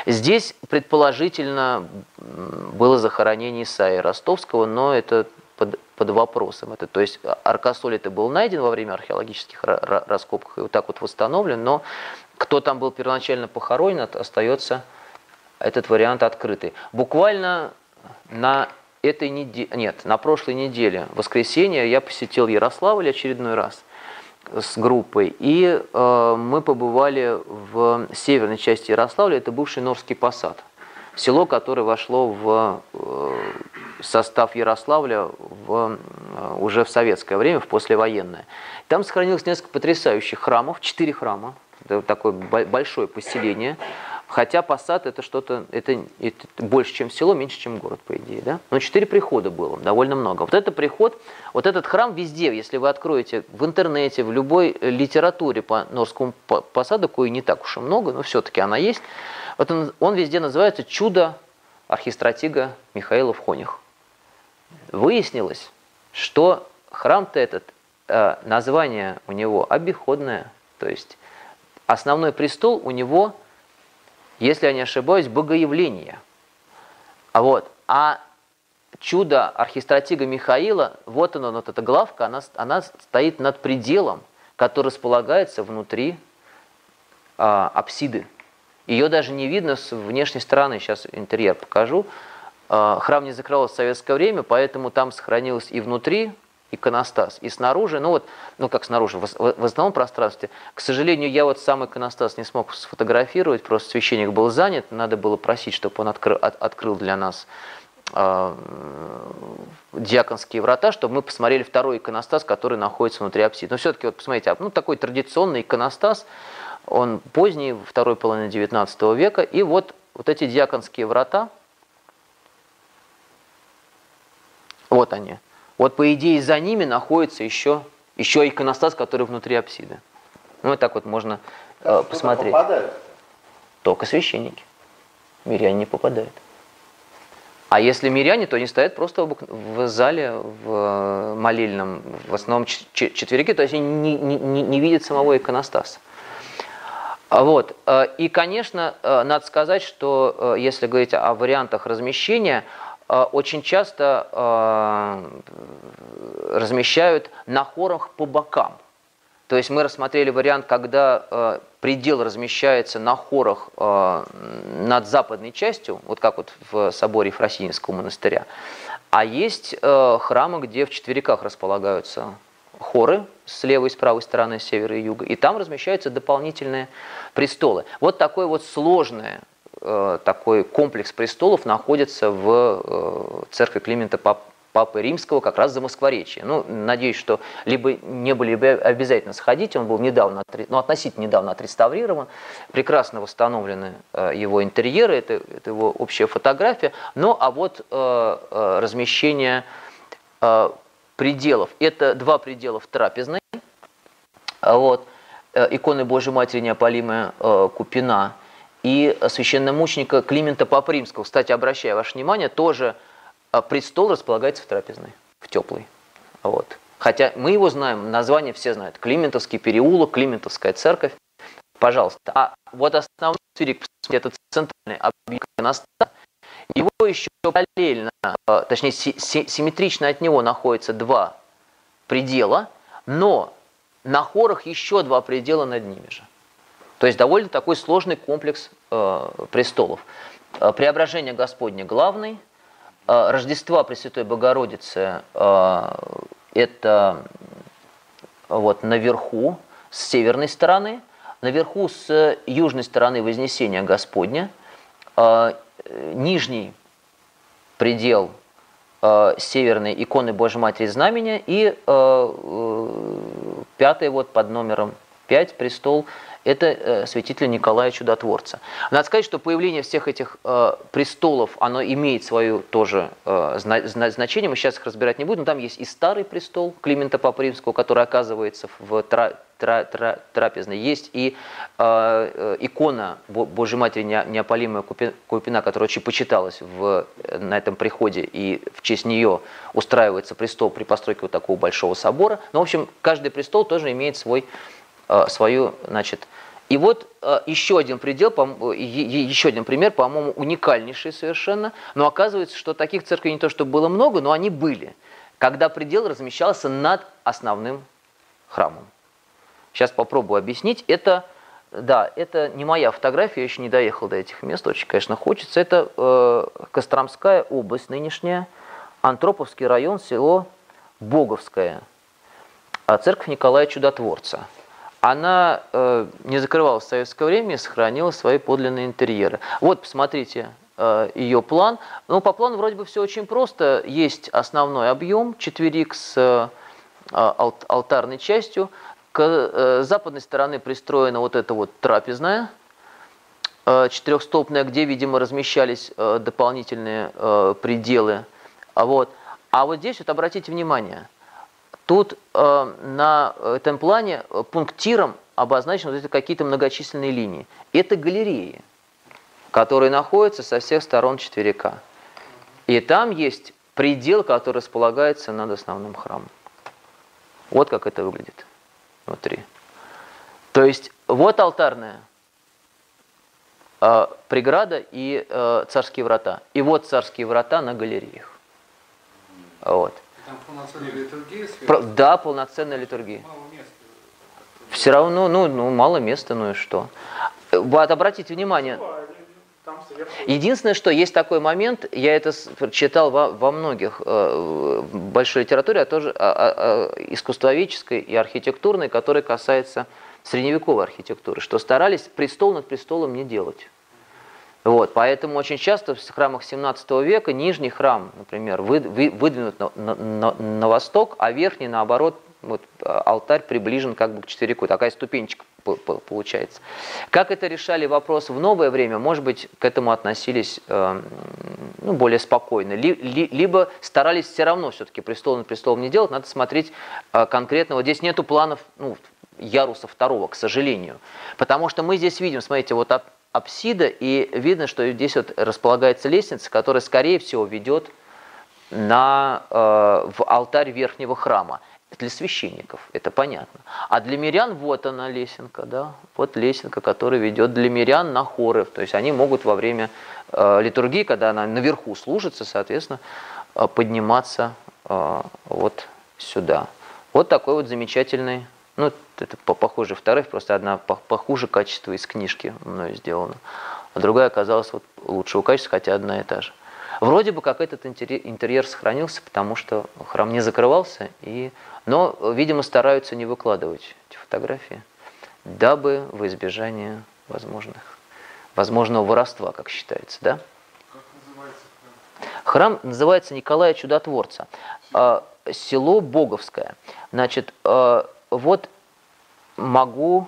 Здесь предположительно было захоронение Исаия Ростовского, но это под, под вопросом. Это, то есть Аркасоль это был найден во время археологических раскопок и вот так вот восстановлен, но кто там был первоначально похоронен, остается этот вариант открытый. Буквально на этой неделе, нет, на прошлой неделе, воскресенье, я посетил Ярославль очередной раз с группой, и э, мы побывали в северной части Ярославля, это бывший Норский посад, село, которое вошло в э, состав Ярославля в, э, уже в советское время, в послевоенное. Там сохранилось несколько потрясающих храмов, четыре храма, это такое большое поселение, Хотя посад это что-то, это, это больше, чем село, меньше, чем город, по идее. Да? Но четыре прихода было, довольно много. Вот это приход, вот этот храм везде, если вы откроете в интернете, в любой литературе по Норскому посаду, кое не так уж и много, но все-таки она есть, вот он, он везде называется «Чудо архистратига Михаила Вхоних». Выяснилось, что храм-то этот, э, название у него обиходное, то есть основной престол у него – если я не ошибаюсь, богоявление. А вот, а чудо архистратига Михаила, вот она, вот эта главка, она, она стоит над пределом, который располагается внутри а, апсиды. Ее даже не видно с внешней стороны, сейчас интерьер покажу. А, храм не закрывался в советское время, поэтому там сохранилось и внутри иконостас. И снаружи, ну вот, ну как снаружи, в, в основном пространстве. К сожалению, я вот сам иконостас не смог сфотографировать, просто священник был занят, надо было просить, чтобы он открыл, от, открыл для нас э, диаконские врата, чтобы мы посмотрели второй иконостас, который находится внутри апсиды. Но все-таки, вот посмотрите, ну такой традиционный иконостас, он поздний, второй половины 19 века, и вот, вот эти диаконские врата, вот они – вот по идее за ними находится еще, еще иконостас, который внутри апсиды. Ну, вот так вот можно э, посмотреть. Попадают? Только священники. Миряне не попадают. А если миряне, то они стоят просто в зале, в молильном, в основном четверике, то есть они не, не, не видят самого иконостаса. Вот. Э, и, конечно, э, надо сказать, что если говорить о вариантах размещения, очень часто размещают на хорах по бокам. То есть мы рассмотрели вариант, когда э, предел размещается на хорах э, над западной частью, вот как вот в соборе Ефросинского монастыря. А есть э, храмы, где в четвериках располагаются хоры с левой и с правой стороны, с севера и юга, и там размещаются дополнительные престолы. Вот такой вот сложный э, такой комплекс престолов находится в э, церкви Климента Папы Римского как раз за Москворечие. Ну, надеюсь, что либо не были бы обязательно сходить, он был недавно, ну, относительно недавно отреставрирован, прекрасно восстановлены э, его интерьеры, это, это его общая фотография, ну, а вот э, э, размещение э, пределов, это два предела в трапезной, вот, э, иконы Божьей Матери Неопалимая э, Купина и священномученика Климента Папы Римского. Кстати, обращаю ваше внимание, тоже а престол располагается в трапезной, в теплой. Вот. Хотя мы его знаем, название все знают. Климентовский переулок, Климентовская церковь. Пожалуйста. А вот основной цирик, это центральный объект иконостаса, его еще параллельно, а, точнее симметрично от него находятся два предела, но на хорах еще два предела над ними же. То есть довольно такой сложный комплекс э, престолов. Э, преображение Господне главный – а, Рождества Пресвятой Богородицы а, это вот наверху, с северной стороны, наверху с южной стороны Вознесения Господня, а, нижний предел северной иконы Божьей Матери Знамения и пятый вот под номером 5 престол это э, святитель Николая Чудотворца. Надо сказать, что появление всех этих э, престолов, оно имеет свое тоже э, значение, мы сейчас их разбирать не будем, но там есть и старый престол Климента Папы Римского, который оказывается в тра тра тра трапезной, есть и икона Божьей Матери Неопалимая Купина, которая очень почиталась в, на этом приходе, и в честь нее устраивается престол при постройке вот такого большого собора. Но, в общем, каждый престол тоже имеет свой свою, значит, и вот э, еще один предел, еще один пример, по-моему, уникальнейший совершенно, но оказывается, что таких церквей не то, что было много, но они были, когда предел размещался над основным храмом. Сейчас попробую объяснить. Это, да, это не моя фотография, я еще не доехал до этих мест, очень, конечно, хочется. Это э, Костромская область нынешняя, Антроповский район, село Боговское, церковь Николая Чудотворца – она э, не закрывалась в советское время и сохранила свои подлинные интерьеры. Вот, посмотрите э, ее план. Ну, по плану вроде бы все очень просто. Есть основной объем, четверик с э, ал алтарной частью. К э, западной стороны пристроена вот эта вот трапезная, э, четырехстолбная, где, видимо, размещались э, дополнительные э, пределы. А вот. а вот здесь вот обратите внимание – Тут э, на этом плане э, пунктиром обозначены вот эти какие-то многочисленные линии. Это галереи, которые находятся со всех сторон четверика. И там есть предел, который располагается над основным храмом. Вот как это выглядит внутри. То есть вот алтарная э, преграда и э, царские врата. И вот царские врата на галереях. Вот. Там полноценная литургия? Про, да, полноценная литургия. Мало места. Все равно, ну, ну, мало места, ну и что. Вот, обратите внимание. Единственное, что есть такой момент, я это читал во, во многих э, большой литературе, а тоже а, а, а, искусствоведческой и архитектурной, которая касается средневековой архитектуры, что старались престол над престолом не делать. Вот, поэтому очень часто в храмах 17 века нижний храм, например, вы, вы, выдвинут на, на, на, на восток, а верхний, наоборот, вот, а, алтарь приближен как бы к четверику. Такая ступенечка получается. Как это решали вопрос в новое время, может быть, к этому относились э, ну, более спокойно. Ли, ли, либо старались все равно все-таки престол над престолом не делать, надо смотреть э, конкретно. Вот здесь нету планов ну, яруса второго, к сожалению. Потому что мы здесь видим, смотрите, вот от апсида, и видно, что здесь вот располагается лестница, которая, скорее всего, ведет на, э, в алтарь верхнего храма. Для священников, это понятно. А для мирян вот она лесенка, да, вот лесенка, которая ведет для мирян на хоры. То есть они могут во время э, литургии, когда она наверху служится, соответственно, э, подниматься э, вот сюда. Вот такой вот замечательный, ну, это похоже вторых, просто одна похуже качество из книжки мной сделана, а другая оказалась вот лучшего качества, хотя одна и та же. Вроде бы как этот интерьер сохранился, потому что храм не закрывался, и... но, видимо, стараются не выкладывать эти фотографии, дабы в избежание возможных, возможного воровства, как считается, да? Храм называется Николая Чудотворца. А, село Боговское. Значит, а, вот могу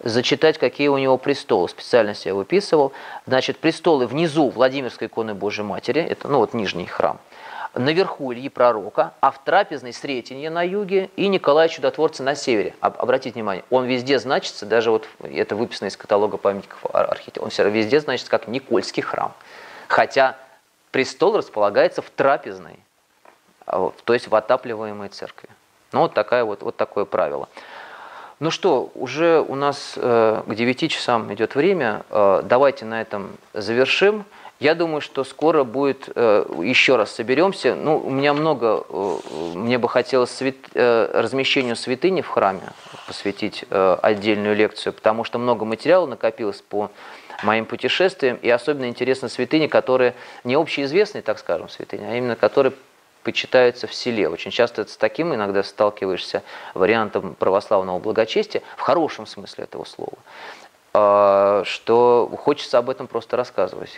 зачитать, какие у него престолы. Специально я выписывал. Значит, престолы внизу Владимирской иконы Божьей Матери, это ну вот нижний храм, наверху Ильи Пророка, а в трапезной Сретенье на юге и Николая Чудотворца на севере. Обратите внимание, он везде значится, даже вот это выписано из каталога памятников архитектуры, он все везде значится как Никольский храм. Хотя престол располагается в трапезной, а то есть в отапливаемой церкви. Ну вот, такая вот, вот такое правило. Ну что, уже у нас э, к 9 часам идет время. Э, давайте на этом завершим. Я думаю, что скоро будет, э, еще раз соберемся. Ну, у меня много, мне бы хотелось свят, размещению святыни в храме посвятить отдельную лекцию, потому что много материала накопилось по моим путешествиям, и особенно интересно святыни, которые не общеизвестные, так скажем, святыни, а именно которые почитаются в селе. Очень часто с таким иногда сталкиваешься вариантом православного благочестия, в хорошем смысле этого слова, а, что хочется об этом просто рассказывать.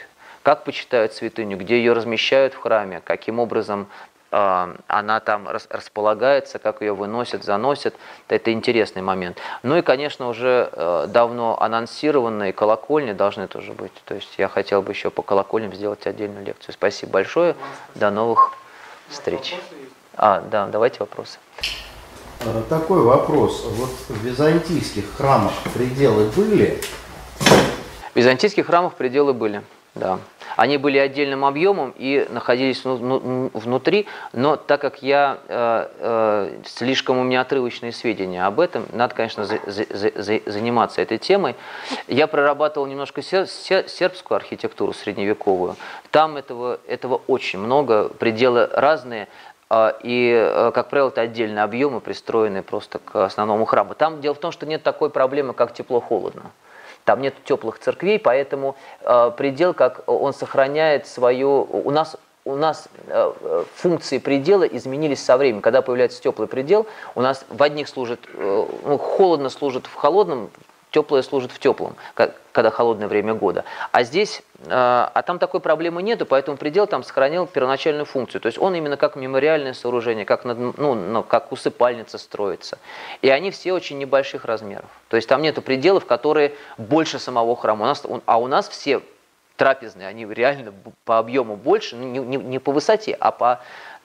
Как почитают святыню, где ее размещают в храме, каким образом а, она там располагается, как ее выносят, заносят. Это интересный момент. Ну и, конечно, уже э, давно анонсированные колокольни должны тоже быть. То есть я хотел бы еще по колокольням сделать отдельную лекцию. Спасибо большое. До новых встреч. А, да, давайте вопросы. Э, такой вопрос. Вот в византийских храмах пределы были? В византийских храмах пределы были, да. Они были отдельным объемом и находились внутри, но так как я э, э, слишком у меня отрывочные сведения об этом, надо, конечно, за, за, за, заниматься этой темой. Я прорабатывал немножко сер, сер, сербскую архитектуру средневековую. Там этого, этого очень много, пределы разные. А, и, э, как правило, это отдельные объемы, пристроенные просто к основному храму. Там дело в том, что нет такой проблемы, как тепло-холодно. Там нет теплых церквей, поэтому э, предел, как он сохраняет свою... У нас у нас э, функции предела изменились со временем. Когда появляется теплый предел, у нас в одних служит, э, ну, холодно служит в холодном, теплое служит в теплом, когда холодное время года. А здесь, а, а там такой проблемы нету, поэтому предел там сохранил первоначальную функцию. То есть он именно как мемориальное сооружение, как, ну, как усыпальница строится. И они все очень небольших размеров. То есть там нету пределов, которые больше самого храма. У нас, а у нас все трапезные, они реально по объему больше, ну, не, не, не по высоте, а по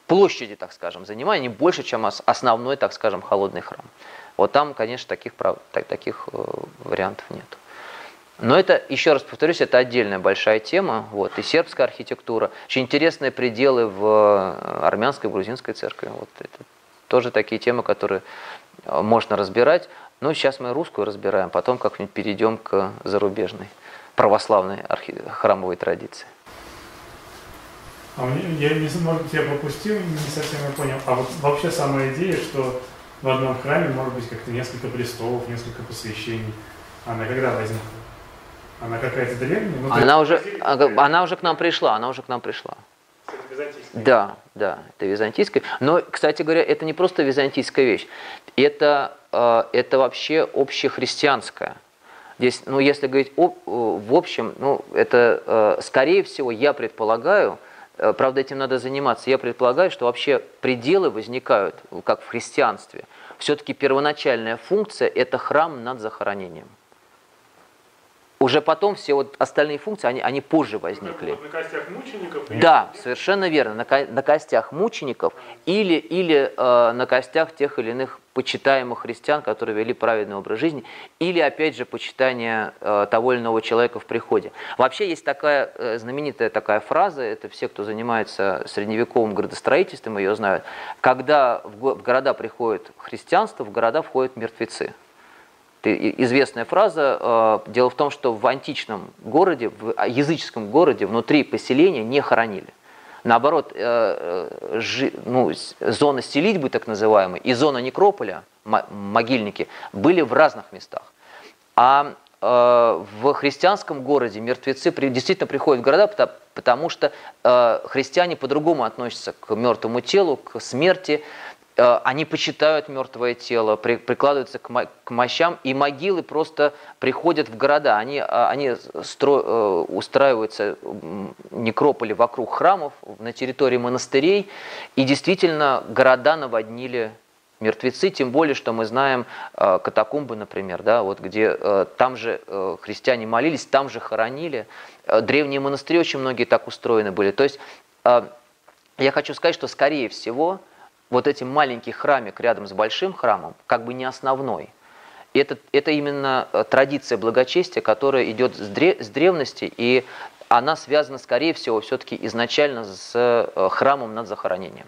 площади, так скажем, занимают, они больше, чем основной, так скажем, холодный храм. Вот там, конечно, таких, прав, так, таких э, вариантов нет. Но это, еще раз повторюсь, это отдельная большая тема. Вот, и сербская архитектура. Очень интересные пределы в э, армянской, грузинской церкви. Вот это тоже такие темы, которые э, можно разбирать. Но сейчас мы русскую разбираем, потом как-нибудь перейдем к зарубежной православной архи... храмовой традиции. А мне, я может быть, я пропустил, не совсем я понял. А вот вообще сама идея, что в одном храме может быть как-то несколько престолов, несколько посвящений. Она когда возникла? Она какая-то древняя? Ну, она, уже, она уже к нам пришла, она уже к нам пришла. Да, да, это византийская. Но, кстати говоря, это не просто византийская вещь, это, э, это вообще общехристианская. Здесь, ну, если говорить о, в общем, ну, это, э, скорее всего, я предполагаю, Э, правда, этим надо заниматься. Я предполагаю, что вообще пределы возникают, как в христианстве. Все-таки первоначальная функция – это храм над захоронением. Уже потом все вот остальные функции, они, они позже возникли. Вот на костях мучеников? Да, совершенно верно. На, ко- на костях мучеников или, или э, на костях тех или иных почитаемых христиан, которые вели праведный образ жизни, или, опять же, почитание э, того или иного человека в приходе. Вообще есть такая э, знаменитая такая фраза, это все, кто занимается средневековым градостроительством, ее знают, когда в, в города приходит христианство, в города входят мертвецы. Известная фраза. э, Дело в том, что в античном городе, в а, языческом городе, внутри поселения не хоронили. Наоборот, э, э, ну, зона селитьбы, так называемая, и зона некрополя, мо- могильники, были в разных местах. А в христианском городе мертвецы действительно приходят в города, потому, что христиане по-другому относятся к мертвому телу, к смерти. Э, они почитают мертвое тело, при- прикладываются к, мо- к мощам, и могилы просто приходят в города. Они, а, они стро- э, устраиваются некрополи вокруг храмов, на территории монастырей, и действительно города наводнили мертвецы, тем более, что мы знаем э, катакомбы, например, да, вот где там же христиане молились, там же хоронили. Древние монастыри очень многие так устроены были. То есть я хочу сказать, что скорее всего вот эти маленький храмик рядом с большим храмом как бы не основной. Это, это именно э, традиция благочестия, которая идет с, дре- с древности, и она связана, скорее всего, все-таки изначально с э, храмом над захоронением.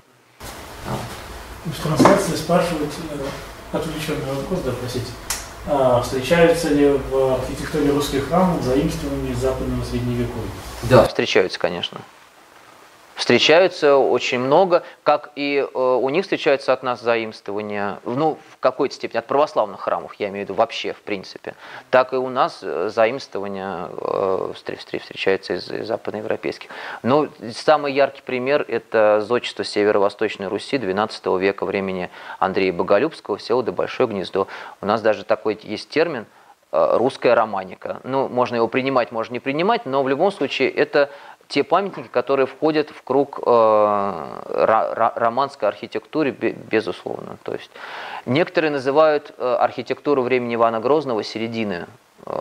В трансляции спрашивают э, отвлеченный вопрос, да, простите. А, встречаются ли в архитектуре русских храмов заимствования из западного средневековья? Да. Встречаются, конечно. Встречаются очень много, как и э, у них встречаются от нас заимствования, ну, в какой-то степени, от православных храмов, я имею в виду вообще, в принципе, так и у нас э, заимствования э, встр- встр- встречаются из, западноевропейских. Но самый яркий пример – это зодчество Северо-Восточной Руси XII века времени Андрея Боголюбского, Всеволода Большое Гнездо. У нас даже такой есть термин русская романика. Ну, можно его принимать, можно не принимать, но в любом случае это те памятники, которые входят в круг э, ро- ро- романской архитектуры, бе- безусловно. То есть некоторые называют э, архитектуру времени Ивана Грозного середины э,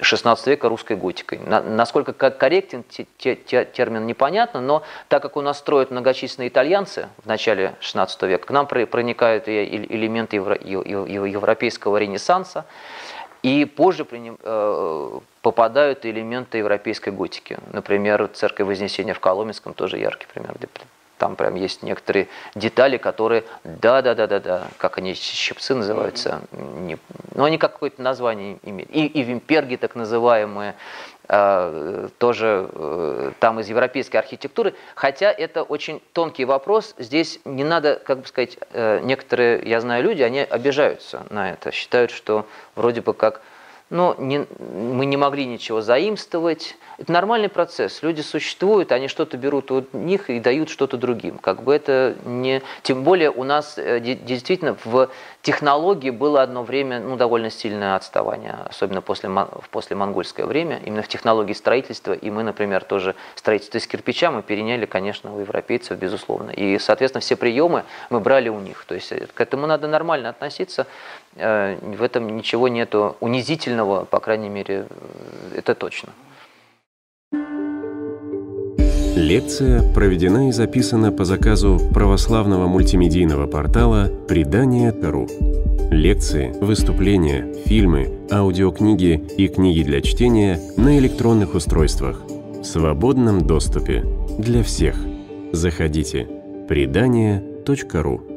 16 века русской готикой. На- насколько ко- корректен те- те- те- термин непонятно, но так как у нас строят многочисленные итальянцы в начале 16 века, к нам проникают элементы евро- ев- ев- европейского ренессанса, и позже э, попадают элементы европейской готики. Например, церковь Вознесения в Коломенском тоже яркий пример. где Там прям есть некоторые детали, которые, да-да-да-да-да, как они, щипцы называются, не, ну они какое-то название имеют. И, и вимперги так называемые, э, тоже э, там из европейской архитектуры, хотя это очень тонкий вопрос, здесь не надо, как бы сказать, э, некоторые, я знаю, люди, они обижаются на это, считают, что вроде бы как но не, мы не могли ничего заимствовать. Это нормальный процесс. Люди существуют, они что-то берут у них и дают что-то другим. Как бы это не... Тем более у нас э, де- действительно в технологии было одно время ну, довольно сильное отставание, особенно после, в после монгольское время, именно в технологии строительства. И мы, например, тоже строительство из кирпича мы переняли, конечно, у европейцев, безусловно. И, соответственно, все приемы мы брали у них. То есть э, к этому надо нормально относиться. Э, В этом ничего нету унизительного, по крайней мере, э, это точно. Лекция проведена и записана по заказу православного мультимедийного портала «Предание.ру». Лекции, выступления, фильмы, аудиокниги и книги для чтения на электронных устройствах в свободном доступе для всех. Заходите. Предание.ру